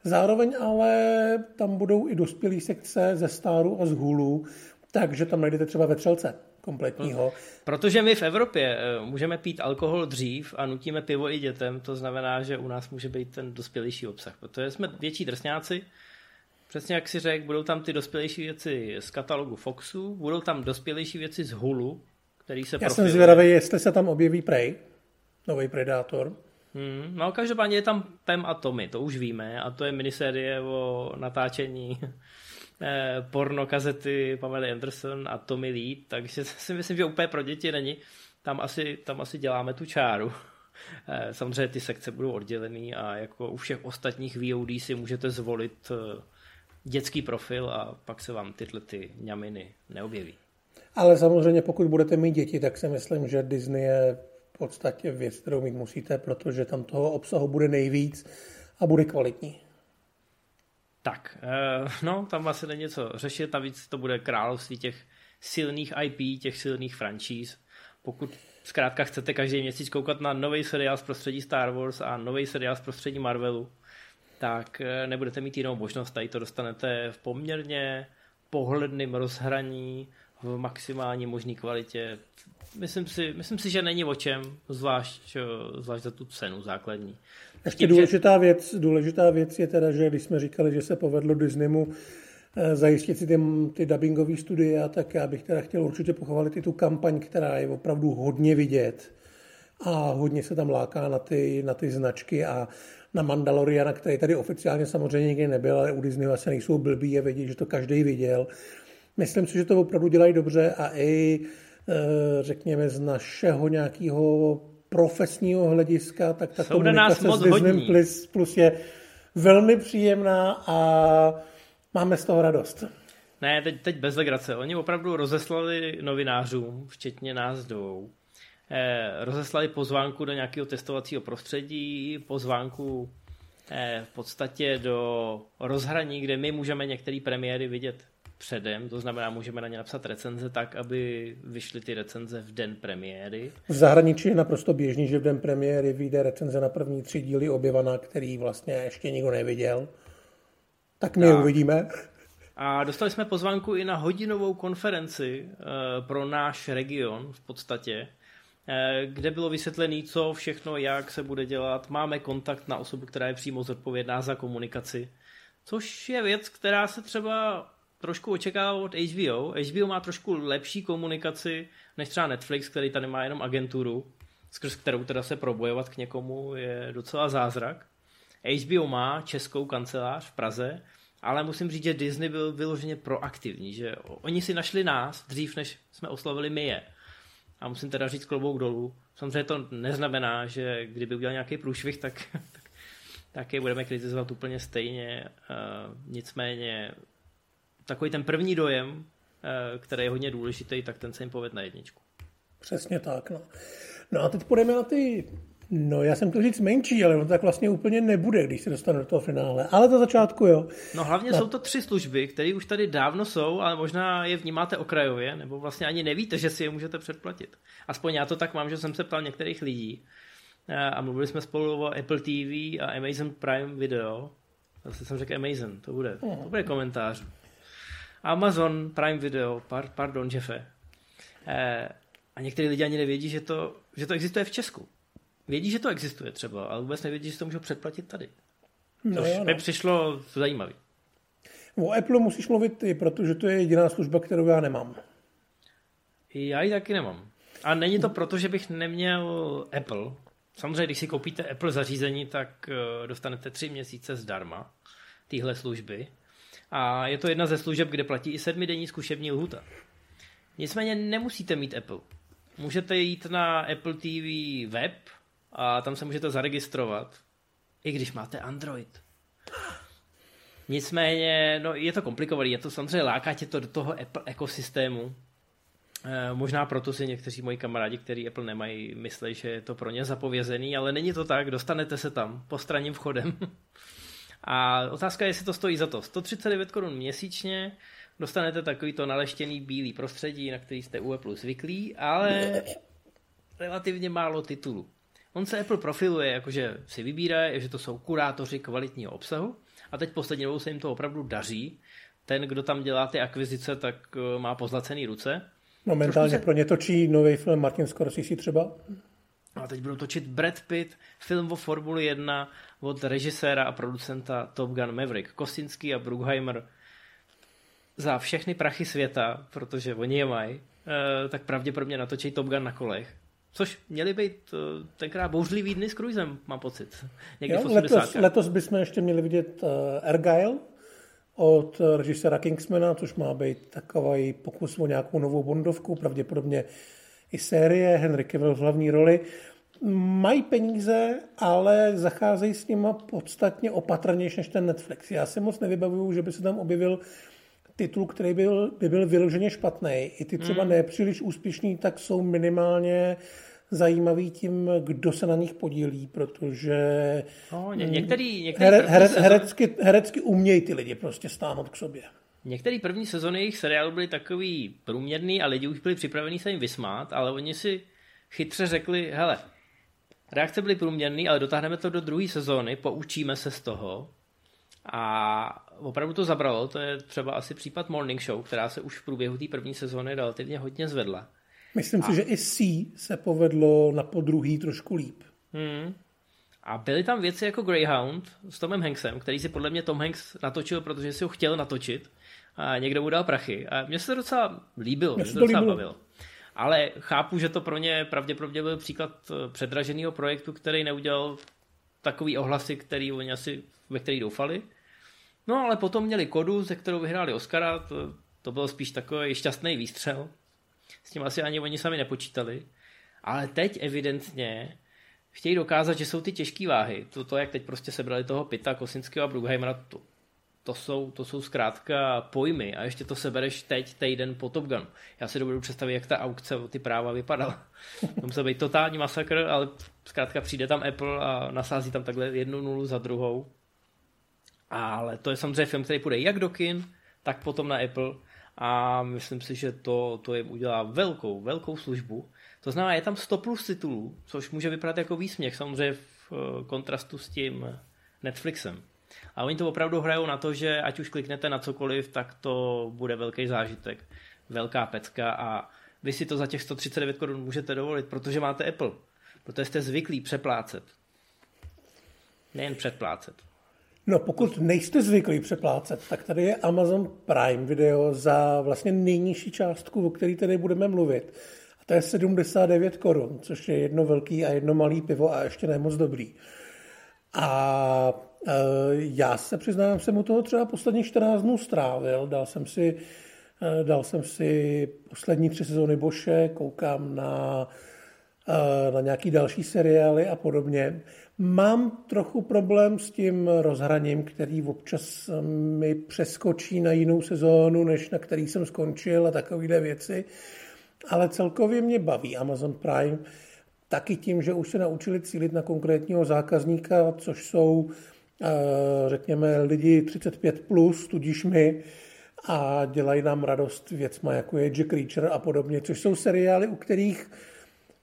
Speaker 2: Zároveň ale tam budou i dospělé sekce ze Staru a z Hulu, takže tam najdete třeba vetřelce kompletního.
Speaker 1: Protože my v Evropě eh, můžeme pít alkohol dřív a nutíme pivo i dětem, to znamená, že u nás může být ten dospělejší obsah, protože jsme větší drsňáci, Přesně jak si řekl, budou tam ty dospělejší věci z katalogu Foxu, budou tam dospělejší věci z Hulu, který se
Speaker 2: Já profiluje. jsem zvědavý, jestli se tam objeví Prey, nový Predátor.
Speaker 1: Hmm, no každopádně je tam Pem a Tommy, to už víme, a to je minisérie o natáčení eh, porno kazety Pamela Anderson a Tommy Lee, takže [laughs] si myslím, že úplně pro děti není. Tam asi, tam asi děláme tu čáru. Eh, samozřejmě ty sekce budou oddělený a jako u všech ostatních VOD si můžete zvolit eh, dětský profil a pak se vám tyhle ty ňaminy neobjeví.
Speaker 2: Ale samozřejmě pokud budete mít děti, tak si myslím, že Disney je v podstatě věc, kterou mít musíte, protože tam toho obsahu bude nejvíc a bude kvalitní.
Speaker 1: Tak, eh, no, tam asi není co řešit, navíc to bude království těch silných IP, těch silných franšíz. Pokud zkrátka chcete každý měsíc koukat na nový seriál z prostředí Star Wars a nový seriál z prostředí Marvelu, tak eh, nebudete mít jinou možnost. Tady to dostanete v poměrně pohledným rozhraní, v maximální možné kvalitě. Myslím si, myslím si, že není o čem, zvlášť, zvlášť za tu cenu základní.
Speaker 2: Ještě důležitá věc, důležitá věc je teda, že když jsme říkali, že se povedlo Disneymu eh, zajistit si ty, ty dubbingové studie, tak já bych teda chtěl určitě pochválit i tu kampaň, která je opravdu hodně vidět a hodně se tam láká na ty, na ty značky a na Mandaloriana, který tady oficiálně samozřejmě nikdy nebyl, ale u Disney asi nejsou blbí, je vidět, že to každý viděl. Myslím si, že to opravdu dělají dobře a i eh, řekněme z našeho nějakého profesního hlediska, tak ta
Speaker 1: Jsou komunikace s Disney
Speaker 2: Plus, Plus je velmi příjemná a máme z toho radost.
Speaker 1: Ne, teď, teď bez legrace. Oni opravdu rozeslali novinářům, včetně nás dvou, eh, rozeslali pozvánku do nějakého testovacího prostředí, pozvánku eh, v podstatě do rozhraní, kde my můžeme některé premiéry vidět předem, to znamená, můžeme na ně napsat recenze tak, aby vyšly ty recenze v den premiéry.
Speaker 2: V zahraničí je naprosto běžný, že v den premiéry vyjde recenze na první tři díly objevana, který vlastně ještě nikdo neviděl. Tak my tak. uvidíme.
Speaker 1: A dostali jsme pozvánku i na hodinovou konferenci uh, pro náš region v podstatě, uh, kde bylo vysvětlené, co všechno, jak se bude dělat. Máme kontakt na osobu, která je přímo zodpovědná za komunikaci, což je věc, která se třeba trošku očekává od HBO. HBO má trošku lepší komunikaci než třeba Netflix, který tady má jenom agenturu, skrz kterou teda se probojovat k někomu je docela zázrak. HBO má českou kancelář v Praze, ale musím říct, že Disney byl vyloženě proaktivní, že oni si našli nás dřív, než jsme oslavili my je. A musím teda říct klobouk dolů. Samozřejmě to neznamená, že kdyby udělal nějaký průšvih, tak, [laughs] tak, tak je budeme kritizovat úplně stejně. Uh, nicméně takový ten první dojem, uh, který je hodně důležitý, tak ten se jim poved na jedničku.
Speaker 2: Přesně tak. No. no a teď půjdeme na ty No, já jsem to říct menší, ale on tak vlastně úplně nebude, když se dostane do toho finále. Ale to začátku, jo.
Speaker 1: No hlavně Na... jsou to tři služby, které už tady dávno jsou, ale možná je vnímáte okrajově, nebo vlastně ani nevíte, že si je můžete předplatit. Aspoň já to tak mám, že jsem se ptal některých lidí eh, a mluvili jsme spolu o Apple TV a Amazon Prime Video. Zase jsem řekl Amazon, to bude, to bude komentář. Amazon Prime Video, pardon, Jeffe. Eh, a někteří lidi ani nevědí, že to, že to existuje v Česku. Vědí, že to existuje třeba, ale vůbec nevědí, že to můžou předplatit tady. No, Což no. mi přišlo zajímavý.
Speaker 2: O Apple musíš mluvit ty, protože to je jediná služba, kterou já nemám.
Speaker 1: Já ji taky nemám. A není to proto, že bych neměl Apple. Samozřejmě, když si koupíte Apple zařízení, tak eh, dostanete tři měsíce zdarma téhle služby. A je to jedna ze služeb, kde platí i sedmidenní zkušební lhuta. Nicméně nemusíte mít Apple. Můžete jít na Apple TV web, a tam se můžete zaregistrovat, i když máte Android. Nicméně, no, je to komplikované, je to samozřejmě láká tě to do toho Apple ekosystému. E, možná proto si někteří moji kamarádi, kteří Apple nemají, myslí, že je to pro ně zapovězený, ale není to tak, dostanete se tam postranním vchodem. [laughs] A otázka je, jestli to stojí za to. 139 korun měsíčně, dostanete takový to naleštěný bílý prostředí, na který jste u Apple zvyklí, ale relativně málo titulů. On se Apple profiluje, jakože si vybírá, že to jsou kurátoři kvalitního obsahu a teď poslední dobou se jim to opravdu daří. Ten, kdo tam dělá ty akvizice, tak eh, má pozlacený ruce.
Speaker 2: Momentálně se... pro ně točí nový film Martin Scorsese třeba.
Speaker 1: A teď budou točit Brad Pitt, film o Formuli 1 od režiséra a producenta Top Gun Maverick. Kosinský a Brugheimer za všechny prachy světa, protože oni je mají, eh, tak pravděpodobně natočí Top Gun na kolech. Což měly být uh, tenkrát bouřlivý dny s Cruisem, mám pocit.
Speaker 2: Někdy jo, letos, letos bychom ještě měli vidět uh, Argyle od uh, režiséra Kingsmana, což má být takový pokus o nějakou novou bondovku, pravděpodobně i série, Henry Cavill v hlavní roli. Mají peníze, ale zacházejí s nima podstatně opatrnější než ten Netflix. Já si moc nevybavuju, že by se tam objevil titul, který byl, by byl vyloženě špatný. I ty třeba mm. nepříliš úspěšný, tak jsou minimálně zajímavý tím, kdo se na nich podílí, protože
Speaker 1: no, ně, některý, některý
Speaker 2: here, here, herecky, herecky umějí ty lidi prostě stáhnout k sobě.
Speaker 1: Některé první sezony jejich seriálu byly takový průměrný a lidi už byli připraveni se jim vysmát, ale oni si chytře řekli, hele, reakce byly průměrný, ale dotáhneme to do druhé sezóny, poučíme se z toho a opravdu to zabralo, to je třeba asi případ Morning Show, která se už v průběhu té první sezóny relativně hodně zvedla.
Speaker 2: Myslím a... si, že i C se povedlo na podruhý trošku líp.
Speaker 1: Hmm. A byly tam věci jako Greyhound s Tomem Hanksem, který si podle mě Tom Hanks natočil, protože si ho chtěl natočit a někdo mu dal prachy. A mně se to docela líbilo, mě se to docela líbilo. bavilo. Ale chápu, že to pro ně pravděpodobně byl příklad předraženého projektu, který neudělal takový ohlasy, který oni asi, ve který doufali. No ale potom měli kodu, ze kterou vyhráli Oscara, to, to byl spíš takový šťastný výstřel. S tím asi ani oni sami nepočítali. Ale teď evidentně chtějí dokázat, že jsou ty těžké váhy. To, to, jak teď prostě sebrali toho Pita, Kosinského a Brugheimera, to, to jsou, to jsou zkrátka pojmy a ještě to sebereš teď, týden po Top Gun. Já si dovedu představit, jak ta aukce o ty práva vypadala. [laughs] To musel být totální masakr, ale zkrátka přijde tam Apple a nasází tam takhle jednu nulu za druhou. Ale to je samozřejmě film, který půjde jak do kin, tak potom na Apple a myslím si, že to, to jim udělá velkou, velkou službu. To znamená, je tam 100 plus titulů, což může vypadat jako výsměch, samozřejmě v eh, kontrastu s tím Netflixem. A oni to opravdu hrajou na to, že ať už kliknete na cokoliv, tak to bude velký zážitek, velká pecka a vy si to za těch 139 korun můžete dovolit, protože máte Apple, protože jste zvyklí přeplácet. Nejen předplácet.
Speaker 2: No pokud nejste zvyklí přeplácet, tak tady je Amazon Prime video za vlastně nejnižší částku, o které tady budeme mluvit. A to je 79 korun, což je jedno velký a jedno malý pivo a ještě nemoc dobrý. A já se přiznám, jsem u toho třeba posledních 14 dnů strávil. Dal jsem si, e, dal jsem si poslední tři sezóny Boše, koukám na, e, na nějaký další seriály a podobně. Mám trochu problém s tím rozhraním, který občas mi přeskočí na jinou sezónu, než na který jsem skončil a takovéhle věci. Ale celkově mě baví Amazon Prime taky tím, že už se naučili cílit na konkrétního zákazníka, což jsou, eh, řekněme, lidi 35+, plus, tudíž my, a dělají nám radost věcma, jako je Jack Reacher a podobně, což jsou seriály, u kterých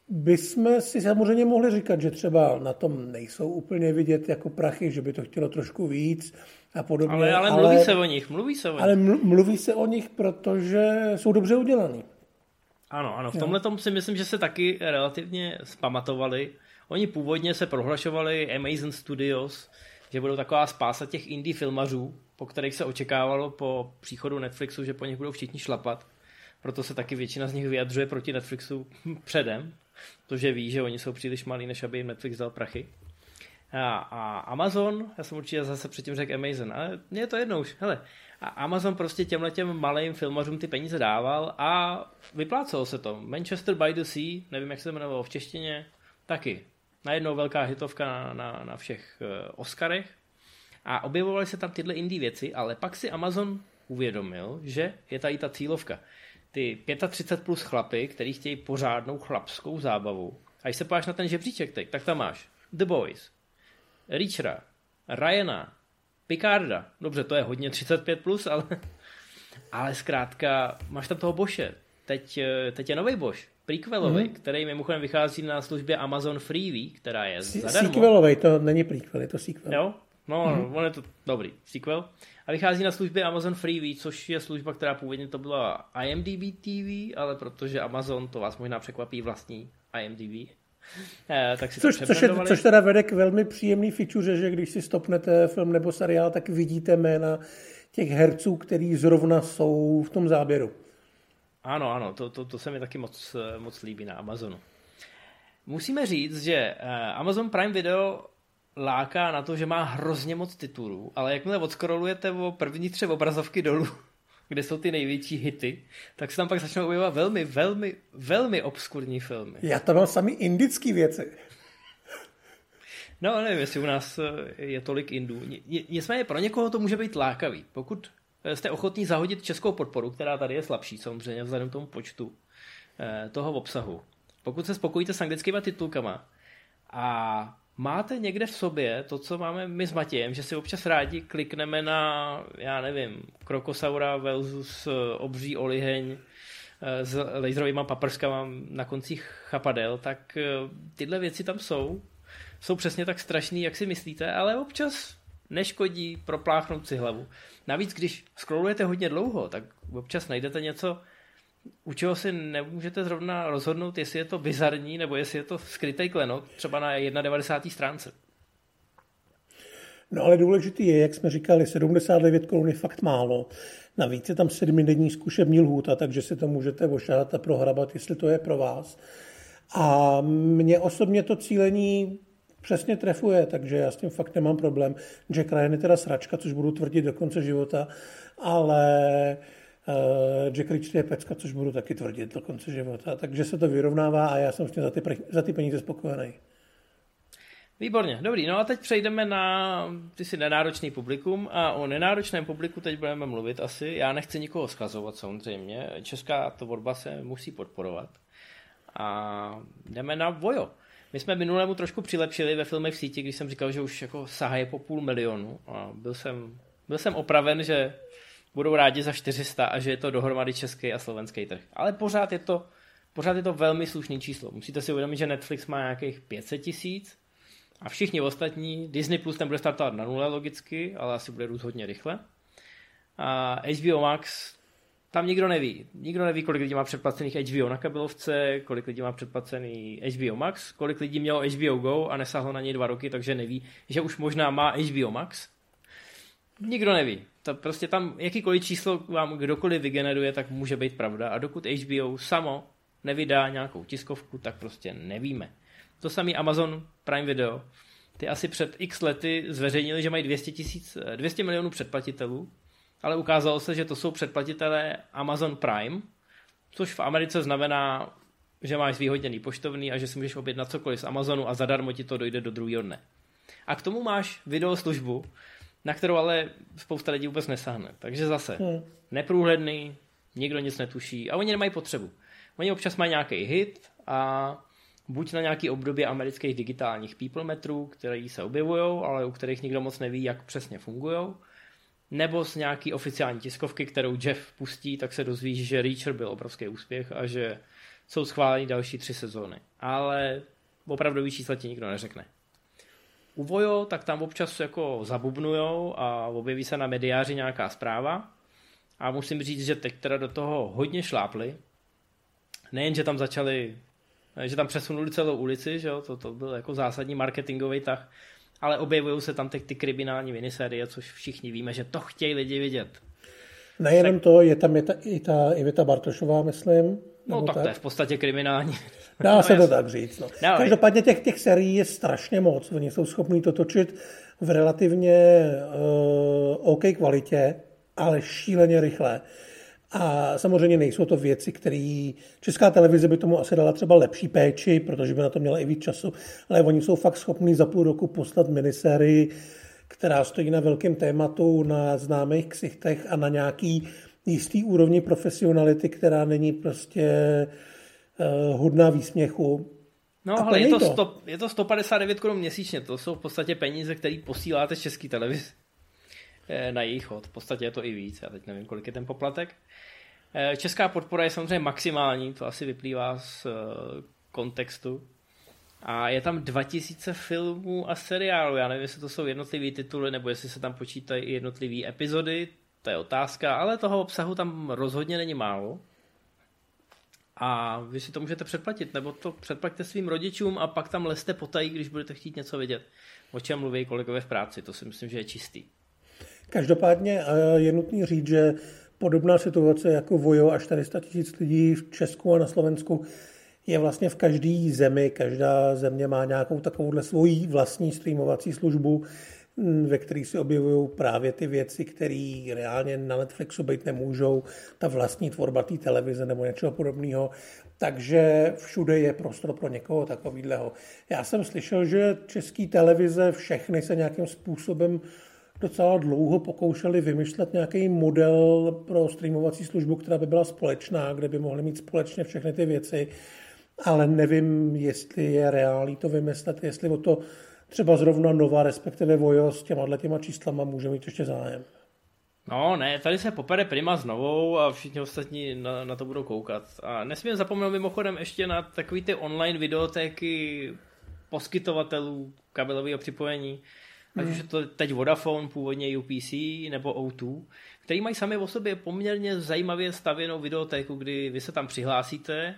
Speaker 2: bychom si samozřejmě mohli říkat, že třeba na tom nejsou úplně vidět jako prachy, že by to chtělo trošku víc a podobně.
Speaker 1: Ale, ale, ale mluví se o nich, mluví se o nich.
Speaker 2: Ale mluví se o nich, protože jsou dobře udělaný.
Speaker 1: Ano, ano, v tomhle tom si myslím, že se taky relativně spamatovali. Oni původně se prohlašovali Amazon Studios, že budou taková spása těch indie filmařů, po kterých se očekávalo po příchodu Netflixu, že po nich budou všichni šlapat. Proto se taky většina z nich vyjadřuje proti Netflixu [laughs] předem, protože ví, že oni jsou příliš malí, než aby jim Netflix dal prachy. A, a Amazon, já jsem určitě zase předtím řekl Amazon, ale mně je to jednou už. Hele, a Amazon prostě těmhle těm malým filmařům ty peníze dával a vyplácelo se to. Manchester by the Sea, nevím, jak se jmenovalo v češtině, taky. Najednou velká hitovka na, na, na všech uh, Oscarech. A objevovaly se tam tyhle indie věci, ale pak si Amazon uvědomil, že je tady ta cílovka. Ty 35 plus chlapy, který chtějí pořádnou chlapskou zábavu. A když se páš na ten žebříček teď, tak tam máš The Boys, Reachera, Ryana, Picarda. Dobře, to je hodně 35+, plus, ale, [laughs] ale zkrátka máš tam toho Boše. Teď, eh, teď je nový Boš, prequelový, mm-hmm. který mimochodem vychází na službě Amazon Freebie, která je
Speaker 2: S-
Speaker 1: zadarmo.
Speaker 2: Sequelový, to není prequel, je to sequel.
Speaker 1: Jo, no, mm-hmm. on je to dobrý, sequel. A vychází na službě Amazon Freebie, což je služba, která původně to byla IMDb TV, ale protože Amazon, to vás možná překvapí, vlastní IMDb, [laughs] Eh, tak si
Speaker 2: což, což, je, což teda vede k velmi příjemný feature, že když si stopnete film nebo seriál, tak vidíte jména těch herců, který zrovna jsou v tom záběru.
Speaker 1: Ano, ano, to, to, to se mi taky moc, moc líbí na Amazonu. Musíme říct, že eh, Amazon Prime Video láká na to, že má hrozně moc titulů, ale jakmile odskrolujete o první tři obrazovky dolů, [laughs] kde jsou ty největší hity, tak se tam pak začnou objevovat velmi, velmi, velmi obskurní filmy.
Speaker 2: Já tam mám sami indické věci.
Speaker 1: No, nevím, jestli u nás eh, je tolik Indů. Nicméně pro někoho to může být lákavý. Pokud eh, jste ochotní zahodit českou podporu, která tady je slabší, samozřejmě vzhledem k tomu počtu eh, toho obsahu. Pokud se spokojíte s anglickými titulkama a máte někde v sobě to, co máme my s Matějem, že si občas rádi klikneme na, já nevím, krokosaura versus obří oliheň eh, s laserovými paprskama na koncích chapadel, tak eh, tyhle věci tam jsou. Jsou přesně tak strašný, jak si myslíte, ale občas neškodí propláchnout si hlavu. Navíc, když scrollujete hodně dlouho, tak občas najdete něco, u čeho si nemůžete zrovna rozhodnout, jestli je to bizarní, nebo jestli je to skrytý klenot, třeba na 91. stránce.
Speaker 2: No ale důležitý je, jak jsme říkali, 79 korun je fakt málo. Navíc je tam sedmidenní zkušební lhůta, takže si to můžete ošát a prohrabat, jestli to je pro vás. A mně osobně to cílení přesně trefuje, takže já s tím fakt nemám problém. Jack Ryan je teda sračka, což budu tvrdit do konce života, ale uh, Jack Reacher je pecka, což budu taky tvrdit do konce života. Takže se to vyrovnává a já jsem s tím za ty, za ty peníze spokojený.
Speaker 1: Výborně, dobrý. No a teď přejdeme na ty si nenáročný publikum a o nenáročném publiku teď budeme mluvit asi. Já nechci nikoho schazovat samozřejmě. Česká tvorba se musí podporovat. A jdeme na Vojo. My jsme minulému trošku přilepšili ve filmech v síti, když jsem říkal, že už jako sahaje po půl milionu a byl jsem, byl jsem opraven, že budou rádi za 400 a že je to dohromady český a slovenský trh. Ale pořád je to, pořád je to velmi slušný číslo. Musíte si uvědomit, že Netflix má nějakých 500 tisíc a všichni ostatní, Disney Plus ten bude startovat na nule logicky, ale asi bude růst hodně rychle. A HBO Max, tam nikdo neví. Nikdo neví, kolik lidí má předplacených HBO na kabelovce, kolik lidí má předplacený HBO Max, kolik lidí mělo HBO Go a nesáhlo na něj dva roky, takže neví, že už možná má HBO Max. Nikdo neví. To prostě tam jakýkoliv číslo vám kdokoliv vygeneruje, tak může být pravda. A dokud HBO samo nevydá nějakou tiskovku, tak prostě nevíme. To samý Amazon Prime Video. Ty asi před x lety zveřejnili, že mají 200, tisíc, 200 milionů předplatitelů, ale ukázalo se, že to jsou předplatitelé Amazon Prime, což v Americe znamená, že máš zvýhodněný poštovný a že si můžeš objednat cokoliv z Amazonu a zadarmo ti to dojde do druhého dne. A k tomu máš video službu, na kterou ale spousta lidí vůbec nesáhne. Takže zase hmm. neprůhledný, nikdo nic netuší a oni nemají potřebu. Oni občas mají nějaký hit a buď na nějaký období amerických digitálních people metrů, které se objevují, ale u kterých nikdo moc neví, jak přesně fungují, nebo z nějaký oficiální tiskovky, kterou Jeff pustí, tak se dozví, že Reacher byl obrovský úspěch a že jsou schválení další tři sezóny. Ale opravdový čísla ti nikdo neřekne. U Vojo, tak tam občas jako zabubnujou a objeví se na mediáři nějaká zpráva. A musím říct, že teď teda do toho hodně šlápli. Nejen, že tam začali že tam přesunuli celou ulici, že jo? To, to byl jako zásadní marketingový tah, ale objevují se tam teď ty kriminální minisérie, což všichni víme, že to chtějí lidi vidět.
Speaker 2: Nejenom tak... to, je tam je ta, i ta Iveta Bartošová, myslím.
Speaker 1: No tak, tak to je v podstatě kriminální.
Speaker 2: Dá [laughs] no, se to tak říct. No. No, Každopádně těch, těch serií je strašně moc. Oni jsou schopni to točit v relativně uh, OK kvalitě, ale šíleně rychle. A samozřejmě nejsou to věci, které česká televize by tomu asi dala třeba lepší péči, protože by na to měla i víc času, ale oni jsou fakt schopní za půl roku poslat minisérii, která stojí na velkém tématu, na známých ksichtech a na nějaký jistý úrovni profesionality, která není prostě uh, hodná výsměchu.
Speaker 1: No, ale je to, to. 100, je to 159 korun měsíčně, to jsou v podstatě peníze, které posíláte z české televize eh, na jejich chod. V podstatě je to i víc, já teď nevím, kolik je ten poplatek. Eh, česká podpora je samozřejmě maximální, to asi vyplývá z eh, kontextu. A je tam 2000 filmů a seriálů. Já nevím, jestli to jsou jednotlivé tituly, nebo jestli se tam počítají jednotlivé epizody. To je otázka, ale toho obsahu tam rozhodně není málo. A vy si to můžete předplatit, nebo to předplaťte svým rodičům a pak tam leste potají, když budete chtít něco vidět. O čem mluví kolegové v práci, to si myslím, že je čistý.
Speaker 2: Každopádně eh, je nutný říct, že Podobná situace jako Vojo a 400 tisíc lidí v Česku a na Slovensku je vlastně v každé zemi. Každá země má nějakou takovouhle svoji vlastní streamovací službu, ve které si objevují právě ty věci, které reálně na Netflixu být nemůžou, ta vlastní tvorba té televize nebo něčeho podobného. Takže všude je prostor pro někoho takového. Já jsem slyšel, že české televize všechny se nějakým způsobem docela dlouho pokoušeli vymýšlet nějaký model pro streamovací službu, která by byla společná, kde by mohly mít společně všechny ty věci, ale nevím, jestli je reálný to vymyslet, jestli o to třeba zrovna Nova, respektive Vojo s těma těma číslama může mít ještě zájem.
Speaker 1: No ne, tady se popere Prima s novou a všichni ostatní na, na to budou koukat. A nesmím zapomenout mimochodem ještě na takový ty online videotéky poskytovatelů kabelového připojení, ať už je to teď Vodafone, původně UPC nebo O2, který mají sami o sobě poměrně zajímavě stavěnou videotéku, kdy vy se tam přihlásíte,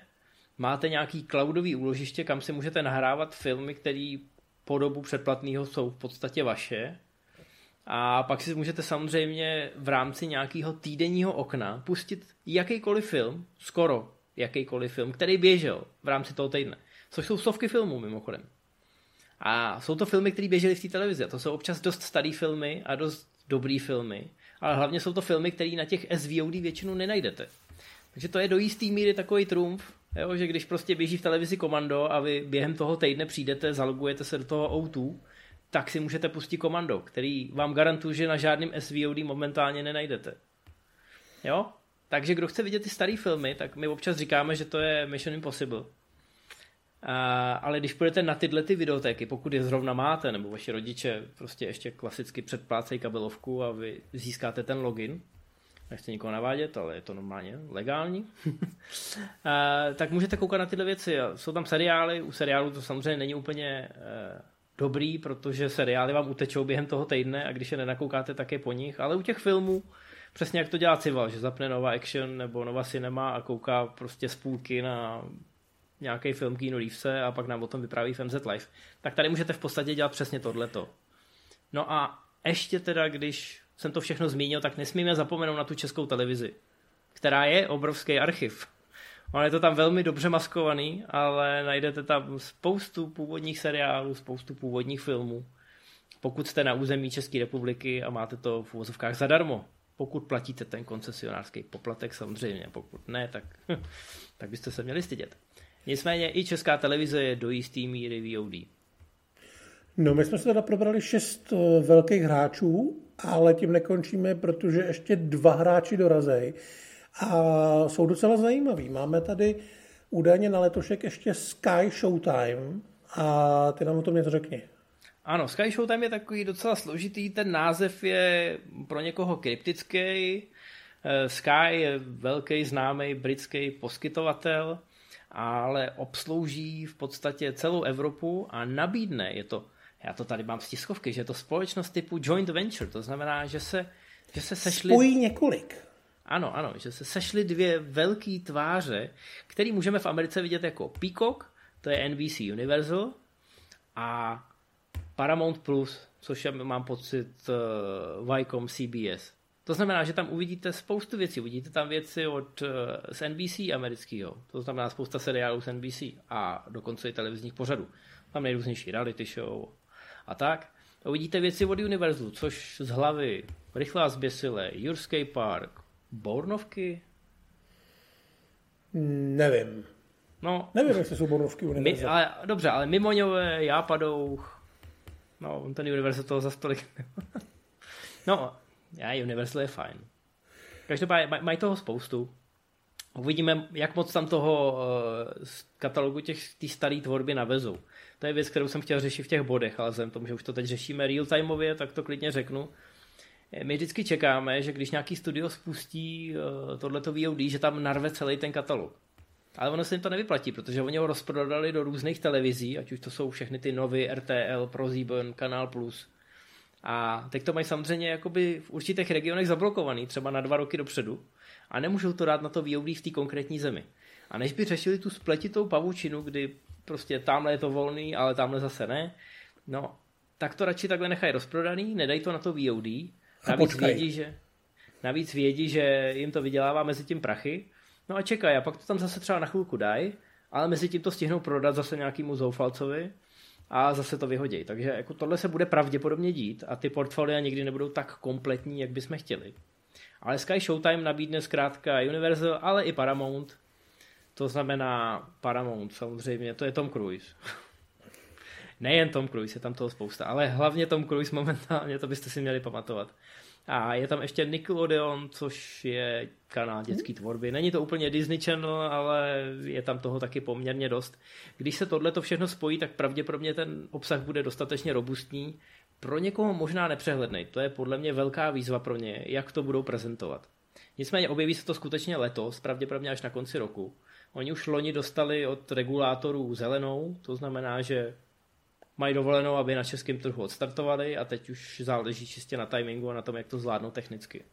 Speaker 1: máte nějaký cloudový úložiště, kam si můžete nahrávat filmy, které po dobu předplatného jsou v podstatě vaše. A pak si můžete samozřejmě v rámci nějakého týdenního okna pustit jakýkoliv film, skoro jakýkoliv film, který běžel v rámci toho týdne. Což jsou stovky filmů mimochodem. A jsou to filmy, které běžely v té televizi. To jsou občas dost staré filmy a dost dobrý filmy. Ale hlavně jsou to filmy, které na těch SVOD většinou nenajdete. Takže to je do jistý míry takový trumf, jo, že když prostě běží v televizi komando a vy během toho týdne přijdete, zalogujete se do toho O2, tak si můžete pustit komando, který vám garantuje, že na žádném SVOD momentálně nenajdete. Jo? Takže kdo chce vidět ty staré filmy, tak my občas říkáme, že to je Mission Impossible. A, ale když půjdete na tyhle ty videotéky, pokud je zrovna máte, nebo vaši rodiče prostě ještě klasicky předplácejí kabelovku a vy získáte ten login, nechci nikoho navádět, ale je to normálně legální, [laughs] a, tak můžete koukat na tyhle věci. Jsou tam seriály, u seriálu to samozřejmě není úplně e, dobrý, protože seriály vám utečou během toho týdne a když je nenakoukáte, tak je po nich, ale u těch filmů přesně jak to dělá Cival, že zapne Nova Action nebo Nova Cinema a kouká prostě z půlky na nějaký film Keanu Reevese a pak nám o tom vypráví FMZ Live. Tak tady můžete v podstatě dělat přesně tohleto. No a ještě teda, když jsem to všechno zmínil, tak nesmíme zapomenout na tu českou televizi, která je obrovský archiv. Ono je to tam velmi dobře maskovaný, ale najdete tam spoustu původních seriálů, spoustu původních filmů. Pokud jste na území České republiky a máte to v uvozovkách zadarmo, pokud platíte ten koncesionářský poplatek samozřejmě, pokud ne, tak, [laughs] tak byste se měli stydět. Nicméně i česká televize je do jistý míry VOD.
Speaker 2: No, my jsme se teda probrali šest eh, velkých hráčů, ale tím nekončíme, protože ještě dva hráči dorazej a jsou docela zajímaví. Máme tady údajně na letošek ještě Sky Showtime a ty nám o tom něco řekni.
Speaker 1: Ano, Sky Showtime je takový docela složitý, ten název je pro někoho kryptický. Eh, Sky je velký známý britský poskytovatel, ale obslouží v podstatě celou Evropu a nabídne, je to, já to tady mám z tiskovky, že je to společnost typu joint venture, to znamená, že se, že se sešli...
Speaker 2: Spojí několik.
Speaker 1: Ano, ano, že se sešly dvě velké tváře, které můžeme v Americe vidět jako Peacock, to je NBC Universal, a Paramount Plus, což je, mám pocit, uh, Viacom CBS. To znamená, že tam uvidíte spoustu věcí. Uvidíte tam věci od uh, z NBC amerického, to znamená spousta seriálů z NBC a dokonce i televizních pořadů. Tam nejrůznější reality show a tak. A uvidíte věci od Univerzu, což z hlavy Rychlá zběsile, Jurský park, Bornovky?
Speaker 2: Nevím.
Speaker 1: No,
Speaker 2: Nevím, jestli jsou Bornovky
Speaker 1: My, ale, dobře, ale Mimoňové, Jápadouch, No, ten Universal toho za stolik. [laughs] no, já Universal je fajn. Každopádně maj, mají toho spoustu. Uvidíme, jak moc tam toho uh, z katalogu těch tý staré tvorby navezou. To je věc, kterou jsem chtěl řešit v těch bodech, ale vzhledem tomu, že už to teď řešíme real-timeově, tak to klidně řeknu. Eh, my vždycky čekáme, že když nějaký studio spustí uh, tohleto VOD, že tam narve celý ten katalog. Ale ono se jim to nevyplatí, protože oni ho rozprodali do různých televizí, ať už to jsou všechny ty nový RTL, ProSieben, Kanál Plus. A teď to mají samozřejmě jakoby v určitých regionech zablokovaný, třeba na dva roky dopředu. A nemůžou to dát na to VOD v té konkrétní zemi. A než by řešili tu spletitou pavučinu, kdy prostě tamhle je to volný, ale tamhle zase ne, no, tak to radši takhle nechají rozprodaný, nedají to na to VOD. Navíc vědí, že, navíc vědí, že jim to vydělává mezi tím prachy No a čekaj, a pak to tam zase třeba na chvilku dají, ale mezi tím to stihnou prodat zase nějakému zoufalcovi a zase to vyhodí. Takže jako tohle se bude pravděpodobně dít a ty portfolia nikdy nebudou tak kompletní, jak bychom chtěli. Ale Sky Showtime nabídne zkrátka Universal, ale i Paramount. To znamená Paramount samozřejmě, to je Tom Cruise. [laughs] Nejen Tom Cruise, je tam toho spousta, ale hlavně Tom Cruise momentálně, to byste si měli pamatovat. A je tam ještě Nickelodeon, což je kanál dětské tvorby. Není to úplně Disney Channel, ale je tam toho taky poměrně dost. Když se tohle to všechno spojí, tak pravděpodobně ten obsah bude dostatečně robustní. Pro někoho možná nepřehledný. To je podle mě velká výzva pro ně, jak to budou prezentovat. Nicméně objeví se to skutečně letos, pravděpodobně až na konci roku. Oni už loni dostali od regulátorů zelenou, to znamená, že mají dovolenou, aby na českém trhu odstartovali a teď už záleží čistě na timingu a na tom, jak to zvládnou technicky.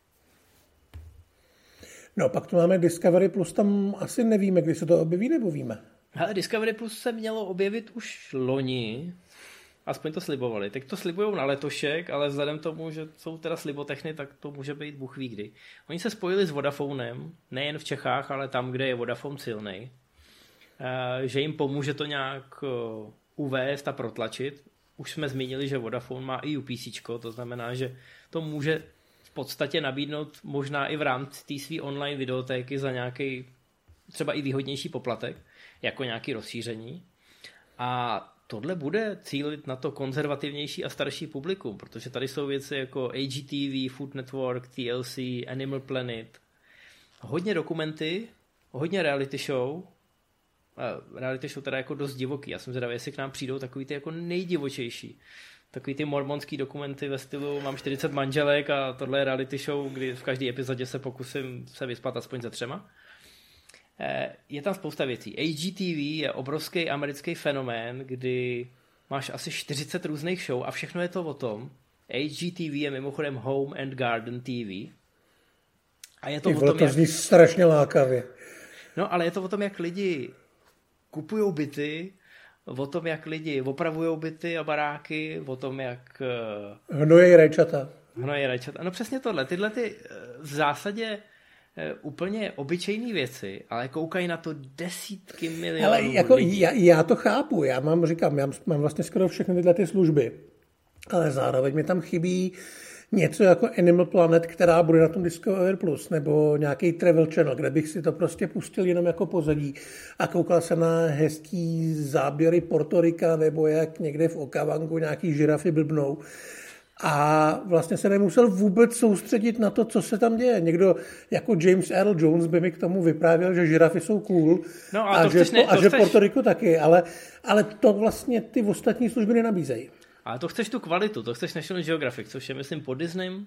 Speaker 2: No, pak tu máme Discovery Plus, tam asi nevíme, kdy se to objeví, nebo víme?
Speaker 1: Ale Discovery Plus se mělo objevit už loni, aspoň to slibovali. Teď to slibují na letošek, ale vzhledem tomu, že jsou teda slibotechny, tak to může být Bůh ví kdy. Oni se spojili s Vodafonem, nejen v Čechách, ale tam, kde je Vodafone silný, eh, že jim pomůže to nějak eh, uvést a protlačit. už jsme zmínili, že Vodafone má i UPC, to znamená, že to může v podstatě nabídnout možná i v rámci té své online videotéky za nějaký třeba i výhodnější poplatek, jako nějaký rozšíření. A tohle bude cílit na to konzervativnější a starší publikum, protože tady jsou věci jako AGTV, Food Network, TLC, Animal Planet, hodně dokumenty, hodně reality show, reality show teda jako dost divoký. Já jsem zvědavý, jestli k nám přijdou takový ty jako nejdivočejší. Takový ty mormonský dokumenty ve stylu mám 40 manželek a tohle je reality show, kdy v každé epizodě se pokusím se vyspat aspoň za třema. Eh, je tam spousta věcí. HGTV je obrovský americký fenomén, kdy máš asi 40 různých show a všechno je to o tom. HGTV je mimochodem Home and Garden TV.
Speaker 2: A je to Ty o tom, to jak... strašně lákavě.
Speaker 1: No, ale je to o tom, jak lidi kupují byty, o tom, jak lidi opravují byty a baráky, o tom, jak...
Speaker 2: Eh, hnojí rajčata.
Speaker 1: Hnojí rajčata. No přesně tohle. Tyhle ty eh, v zásadě eh, úplně obyčejné věci, ale koukají na to desítky milionů ale
Speaker 2: jako
Speaker 1: lidí.
Speaker 2: Já, já, to chápu, já mám, říkám, já mám vlastně skoro všechny tyhle ty služby, ale zároveň mi tam chybí uh, něco jako Animal Planet, která bude na tom Discovery Plus, nebo nějaký Travel Channel, kde bych si to prostě pustil jenom jako pozadí a koukal se na hezký záběry Portorika, nebo jak někde v Okavangu nějaký žirafy blbnou. A vlastně se nemusel vůbec soustředit na to, co se tam děje. Někdo jako James Earl Jones by mi k tomu vyprávěl, že žirafy jsou cool no, a, a, že, ne, a že Puerto Rico taky, ale, ale to vlastně ty ostatní služby nenabízejí.
Speaker 1: Ale to chceš tu kvalitu, to chceš National Geographic, což je myslím pod Disneym.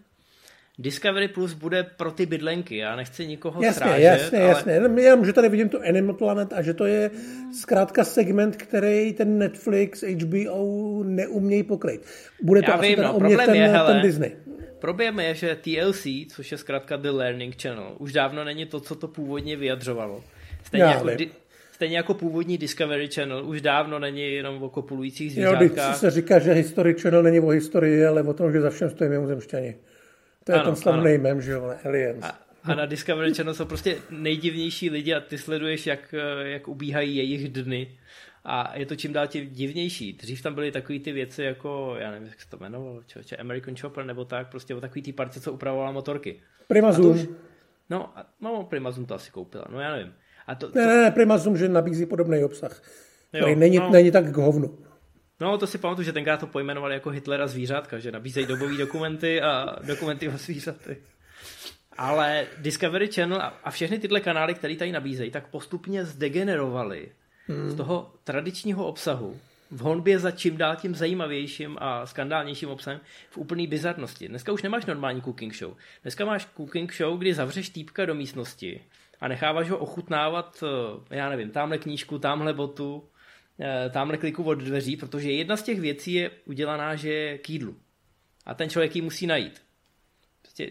Speaker 1: Discovery Plus bude pro ty bydlenky, já nechci nikoho
Speaker 2: jasně,
Speaker 1: srážet.
Speaker 2: Jasně, ale... jasně, jenom že tady vidím tu Animal Planet a že to je zkrátka segment, který ten Netflix, HBO neumějí pokryt. Bude to já asi vím, no, umět ten, je, hele, ten Disney.
Speaker 1: Problém je, že TLC, což je zkrátka The Learning Channel, už dávno není to, co to původně vyjadřovalo. Stejně já jako di- stejně jako původní Discovery Channel už dávno není jenom o kopulujících zvířátkách.
Speaker 2: Jo, se říká, že History Channel není o historii, ale o tom, že za všem stojí mimozemšťani. To je ano, ten slavný mem, že jo, Aliens.
Speaker 1: A, a na Discovery Channel jsou prostě nejdivnější lidi a ty sleduješ, jak, jak ubíhají jejich dny. A je to čím dál tím divnější. Dřív tam byly takové ty věci jako, já nevím, jak se to jmenovalo, če, American Chopper nebo tak, prostě o takový ty parce, co upravovala motorky.
Speaker 2: Primazum. Už,
Speaker 1: no, no, Primazum to asi koupila, no já nevím.
Speaker 2: A to, to... Ne, ne, ne, že nabízí podobný obsah, jo, není, no. není tak k hovnu.
Speaker 1: No, to si pamatuju, že tenkrát to pojmenovali jako Hitlera zvířátka, že nabízejí dobové dokumenty a dokumenty o zvířaty. Ale Discovery Channel a všechny tyhle kanály, které tady nabízejí, tak postupně zdegenerovali hmm. z toho tradičního obsahu v honbě za čím dál tím zajímavějším a skandálnějším obsahem v úplný bizarnosti. Dneska už nemáš normální cooking show. Dneska máš cooking show, kdy zavřeš týpka do místnosti a necháváš ho ochutnávat, eh, já nevím, tamhle knížku, tamhle botu, eh, tamhle kliku od dveří, protože jedna z těch věcí je udělaná, že je k jídlu. A ten člověk ji musí najít. Prostě,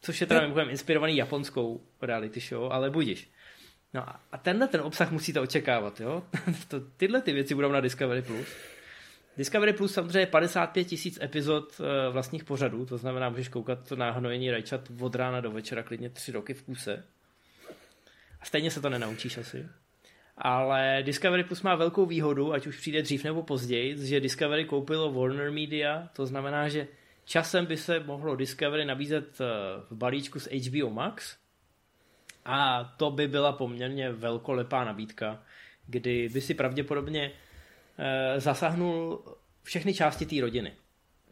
Speaker 1: což je teda mimochodem inspirovaný japonskou reality show, ale budíš. No a tenhle ten obsah musíte očekávat, jo? [laughs] to, tyhle ty věci budou na Discovery+. Plus. Discovery Plus samozřejmě je 55 tisíc epizod eh, vlastních pořadů, to znamená, můžeš koukat na hnojení rajčat od rána do večera klidně tři roky v kuse. A stejně se to nenaučíš asi. Ale Discovery Plus má velkou výhodu, ať už přijde dřív nebo později, že Discovery koupilo Warner Media, to znamená, že časem by se mohlo Discovery nabízet eh, v balíčku s HBO Max a to by byla poměrně velkolepá nabídka, kdy by si pravděpodobně eh, zasahnul všechny části té rodiny.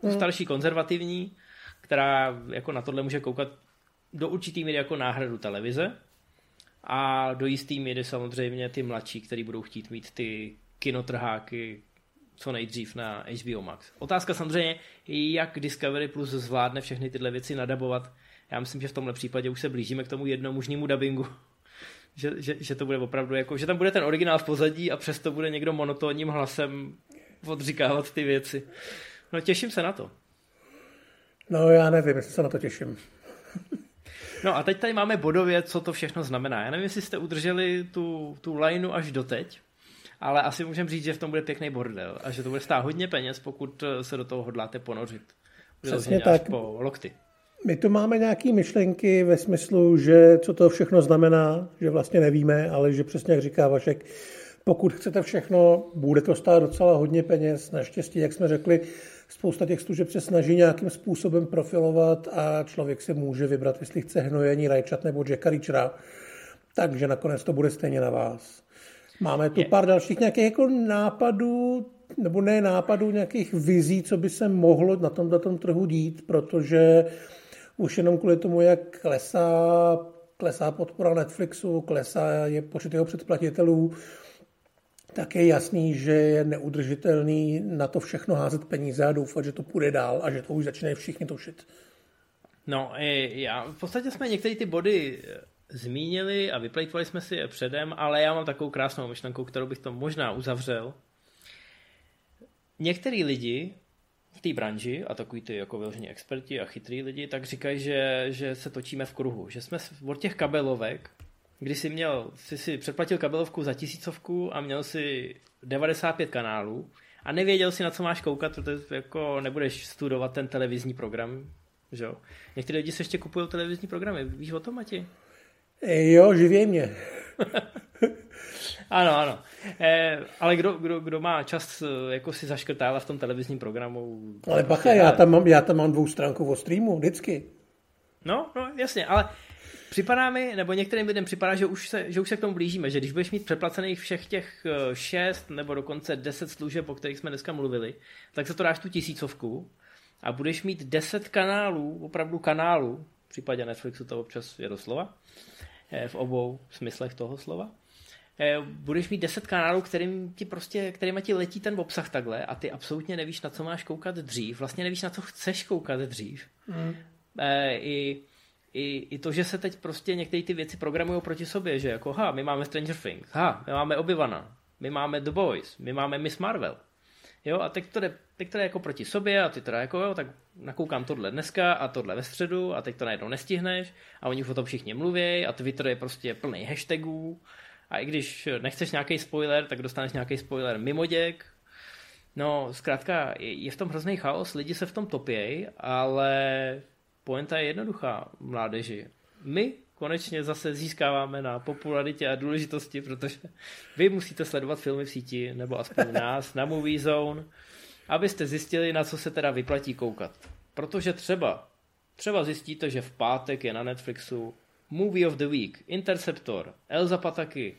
Speaker 1: Hmm. Starší konzervativní, která jako na tohle může koukat do určitý míry jako náhradu televize, a do jistý míry samozřejmě ty mladší, kteří budou chtít mít ty kinotrháky co nejdřív na HBO Max. Otázka samozřejmě, jak Discovery Plus zvládne všechny tyhle věci nadabovat. Já myslím, že v tomhle případě už se blížíme k tomu jednomužnímu dubbingu. [laughs] Že, že, že to bude opravdu jako, že tam bude ten originál v pozadí a přesto bude někdo monotónním hlasem odříkávat ty věci. No těším se na to.
Speaker 2: No já nevím, jestli se na to těším.
Speaker 1: No a teď tady máme bodově, co to všechno znamená. Já nevím, jestli jste udrželi tu, tu lineu až doteď, ale asi můžeme říct, že v tom bude pěkný bordel a že to bude stát hodně peněz, pokud se do toho hodláte ponořit.
Speaker 2: Přesně tak. Po lokty. My tu máme nějaké myšlenky ve smyslu, že co to všechno znamená, že vlastně nevíme, ale že přesně jak říká Vašek, Pokud chcete všechno, bude to stát docela hodně peněz. Naštěstí, jak jsme řekli, spousta těch služeb se snaží nějakým způsobem profilovat a člověk si může vybrat, jestli chce hnojení, rajčat nebo Jacka Reachera. Takže nakonec to bude stejně na vás. Máme tu pár dalších nějakých jako nápadů, nebo ne nápadů, nějakých vizí, co by se mohlo na tomto tom trhu dít, protože už jenom kvůli tomu, jak klesá, klesá podpora Netflixu, klesá je počet jeho předplatitelů, tak je jasný, že je neudržitelný na to všechno házet peníze a doufat, že to půjde dál a že to už začínají všichni tušit.
Speaker 1: No, já, v podstatě jsme některé ty body eh, zmínili a vyplejtvali jsme si je předem, ale já mám takovou krásnou myšlenku, kterou bych to možná uzavřel. Některý lidi v té branži, a takový ty jako vyložení experti a chytrý lidi, tak říkají, že, že se točíme v kruhu. Že jsme od těch kabelovek, kdy jsi měl, jsi si předplatil kabelovku za tisícovku a měl si 95 kanálů a nevěděl si, na co máš koukat, protože jako nebudeš studovat ten televizní program, že jo? Někteří lidi se ještě kupují televizní programy, víš o tom, Mati?
Speaker 2: Jo, živěj mě. [laughs]
Speaker 1: ano, ano. Eh, ale kdo, kdo, kdo má čas eh, jako si zaškrtávat v tom televizním programu?
Speaker 2: Ale bacha, já tam mám, já tam mám dvou stránku o streamu, vždycky.
Speaker 1: No, no, jasně, ale připadá mi, nebo některým lidem připadá, že už, se, že už se k tomu blížíme, že když budeš mít přeplacených všech těch eh, šest nebo dokonce deset služeb, o kterých jsme dneska mluvili, tak se to dáš tu tisícovku a budeš mít deset kanálů, opravdu kanálů, v případě Netflixu to občas je doslova, v obou smyslech toho slova, Eh, budeš mít 10 kanálů, kterým ti prostě, kterýma ti letí ten obsah takhle a ty absolutně nevíš, na co máš koukat dřív. Vlastně nevíš, na co chceš koukat dřív. Mm. I, i, I to, že se teď prostě některé ty věci programují proti sobě, že jako, ha, my máme Stranger Things, ha, my máme Obi-Wana, my máme The Boys, my máme Miss Marvel. Jo, a teď to jde, teď to jde jako proti sobě a ty teda jako, jo, tak nakoukám tohle dneska a tohle ve středu a teď to najednou nestihneš a oni o tom všichni mluví a Twitter je prostě plný hashtagů a i když nechceš nějaký spoiler, tak dostaneš nějaký spoiler mimo děk. No, zkrátka, je v tom hrozný chaos, lidi se v tom topějí, ale poenta je jednoduchá, mládeži. My konečně zase získáváme na popularitě a důležitosti, protože vy musíte sledovat filmy v síti, nebo aspoň nás na Movie Zone, abyste zjistili, na co se teda vyplatí koukat. Protože třeba, třeba zjistíte, že v pátek je na Netflixu Movie of the Week, Interceptor, Elza Pataky,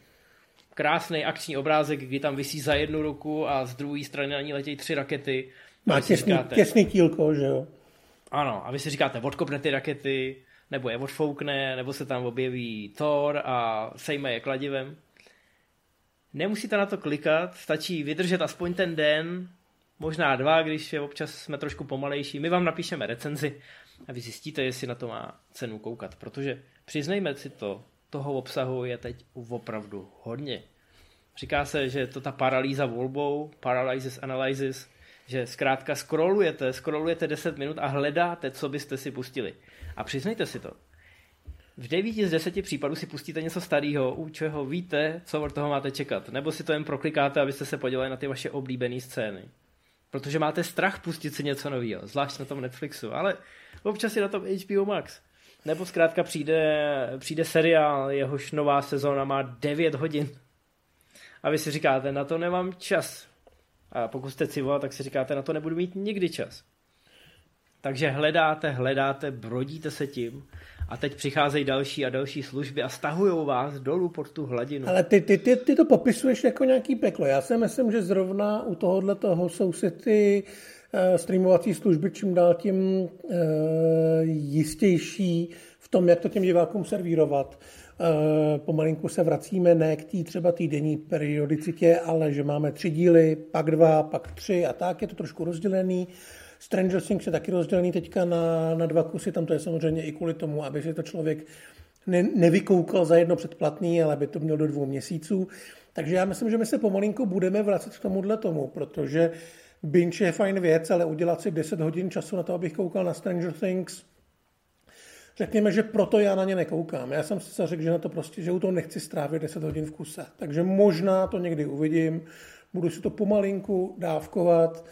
Speaker 1: krásný akční obrázek, kdy tam vysí za jednu ruku a z druhé strany na ní letějí tři rakety.
Speaker 2: Má těsný, říkáte, těsný tílko, že jo?
Speaker 1: Ano, a vy si říkáte, odkopne ty rakety, nebo je odfoukne, nebo se tam objeví Thor a sejme je kladivem. Nemusíte na to klikat, stačí vydržet aspoň ten den, možná dva, když je občas jsme trošku pomalejší. My vám napíšeme recenzi a vy zjistíte, jestli na to má cenu koukat, protože přiznejme si to, toho obsahu je teď opravdu hodně. Říká se, že je to ta paralýza volbou, paralysis analysis, že zkrátka scrollujete, scrollujete 10 minut a hledáte, co byste si pustili. A přiznejte si to. V 9 z 10 případů si pustíte něco starého, u čeho víte, co od toho máte čekat. Nebo si to jen proklikáte, abyste se podívali na ty vaše oblíbené scény. Protože máte strach pustit si něco nového, zvlášť na tom Netflixu, ale občas je na tom HBO Max. Nebo zkrátka přijde, přijde seriál, jehož nová sezóna má 9 hodin. A vy si říkáte, na to nemám čas. A pokud jste civo, tak si říkáte, na to nebudu mít nikdy čas. Takže hledáte, hledáte, brodíte se tím a teď přicházejí další a další služby a stahují vás dolů pod tu hladinu.
Speaker 2: Ale ty, ty, ty, ty to popisuješ jako nějaký peklo. Já si myslím, že zrovna u tohohle toho jsou si ty uh, streamovací služby čím dál tím uh, jistější v tom, jak to těm divákům servírovat. Uh, pomalinku se vracíme ne k té třeba týdenní periodicitě, ale že máme tři díly, pak dva, pak tři a tak, je to trošku rozdělený. Stranger Things je taky rozdělený teďka na, na dva kusy, tam to je samozřejmě i kvůli tomu, aby si to člověk ne, nevykoukal za jedno předplatný, ale aby to měl do dvou měsíců. Takže já myslím, že my se pomalinku budeme vracet k tomuhle tomu, protože binge je fajn věc, ale udělat si 10 hodin času na to, abych koukal na Stranger Things, Řekněme, že proto já na ně nekoukám. Já jsem si řekl, že na to prostě, že u toho nechci strávit 10 hodin v kuse. Takže možná to někdy uvidím, budu si to pomalinku dávkovat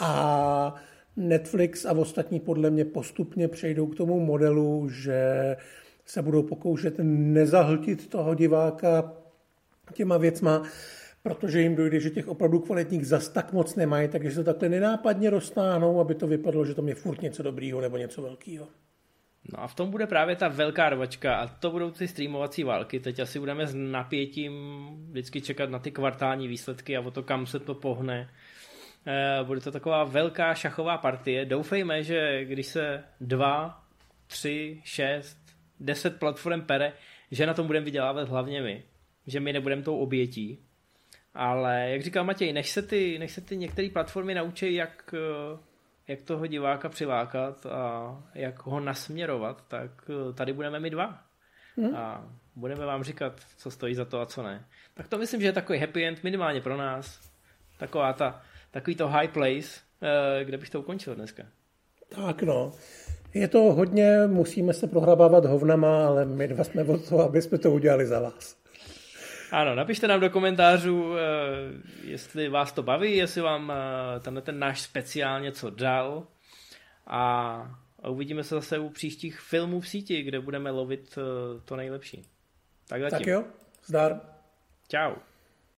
Speaker 2: a Netflix a ostatní podle mě postupně přejdou k tomu modelu, že se budou pokoušet nezahltit toho diváka těma věcma, protože jim dojde, že těch opravdu kvalitních zas tak moc nemají, takže se to takhle nenápadně roztáhnou, aby to vypadalo, že to je furt něco dobrýho nebo něco velkého.
Speaker 1: No a v tom bude právě ta velká rvačka a to budou ty streamovací války. Teď asi budeme s napětím vždycky čekat na ty kvartální výsledky a o to, kam se to pohne. Eh, bude to taková velká šachová partie. Doufejme, že když se dva, tři, šest, deset platform pere, že na tom budeme vydělávat hlavně my. Že my nebudeme tou obětí. Ale jak říkal Matěj, než se ty, ty některé platformy naučí, jak, eh, jak toho diváka přilákat a jak ho nasměrovat, tak eh, tady budeme my dva. Hmm. A budeme vám říkat, co stojí za to a co ne. Tak to myslím, že je takový happy end minimálně pro nás. Taková ta, takový to high place, eh, kde bych to ukončil dneska.
Speaker 2: Tak no. Je to hodně, musíme se prohrabávat hovnama, ale my dva jsme od toho, aby jsme to udělali za vás.
Speaker 1: Ano, napište nám do komentářů, eh, jestli vás to baví, jestli vám eh, tenhle ten náš speciál něco dal a uvidíme se zase u příštích filmů v síti, kde budeme lovit to nejlepší.
Speaker 2: Tak zatím. Tak jo, zdar.
Speaker 1: Ciao.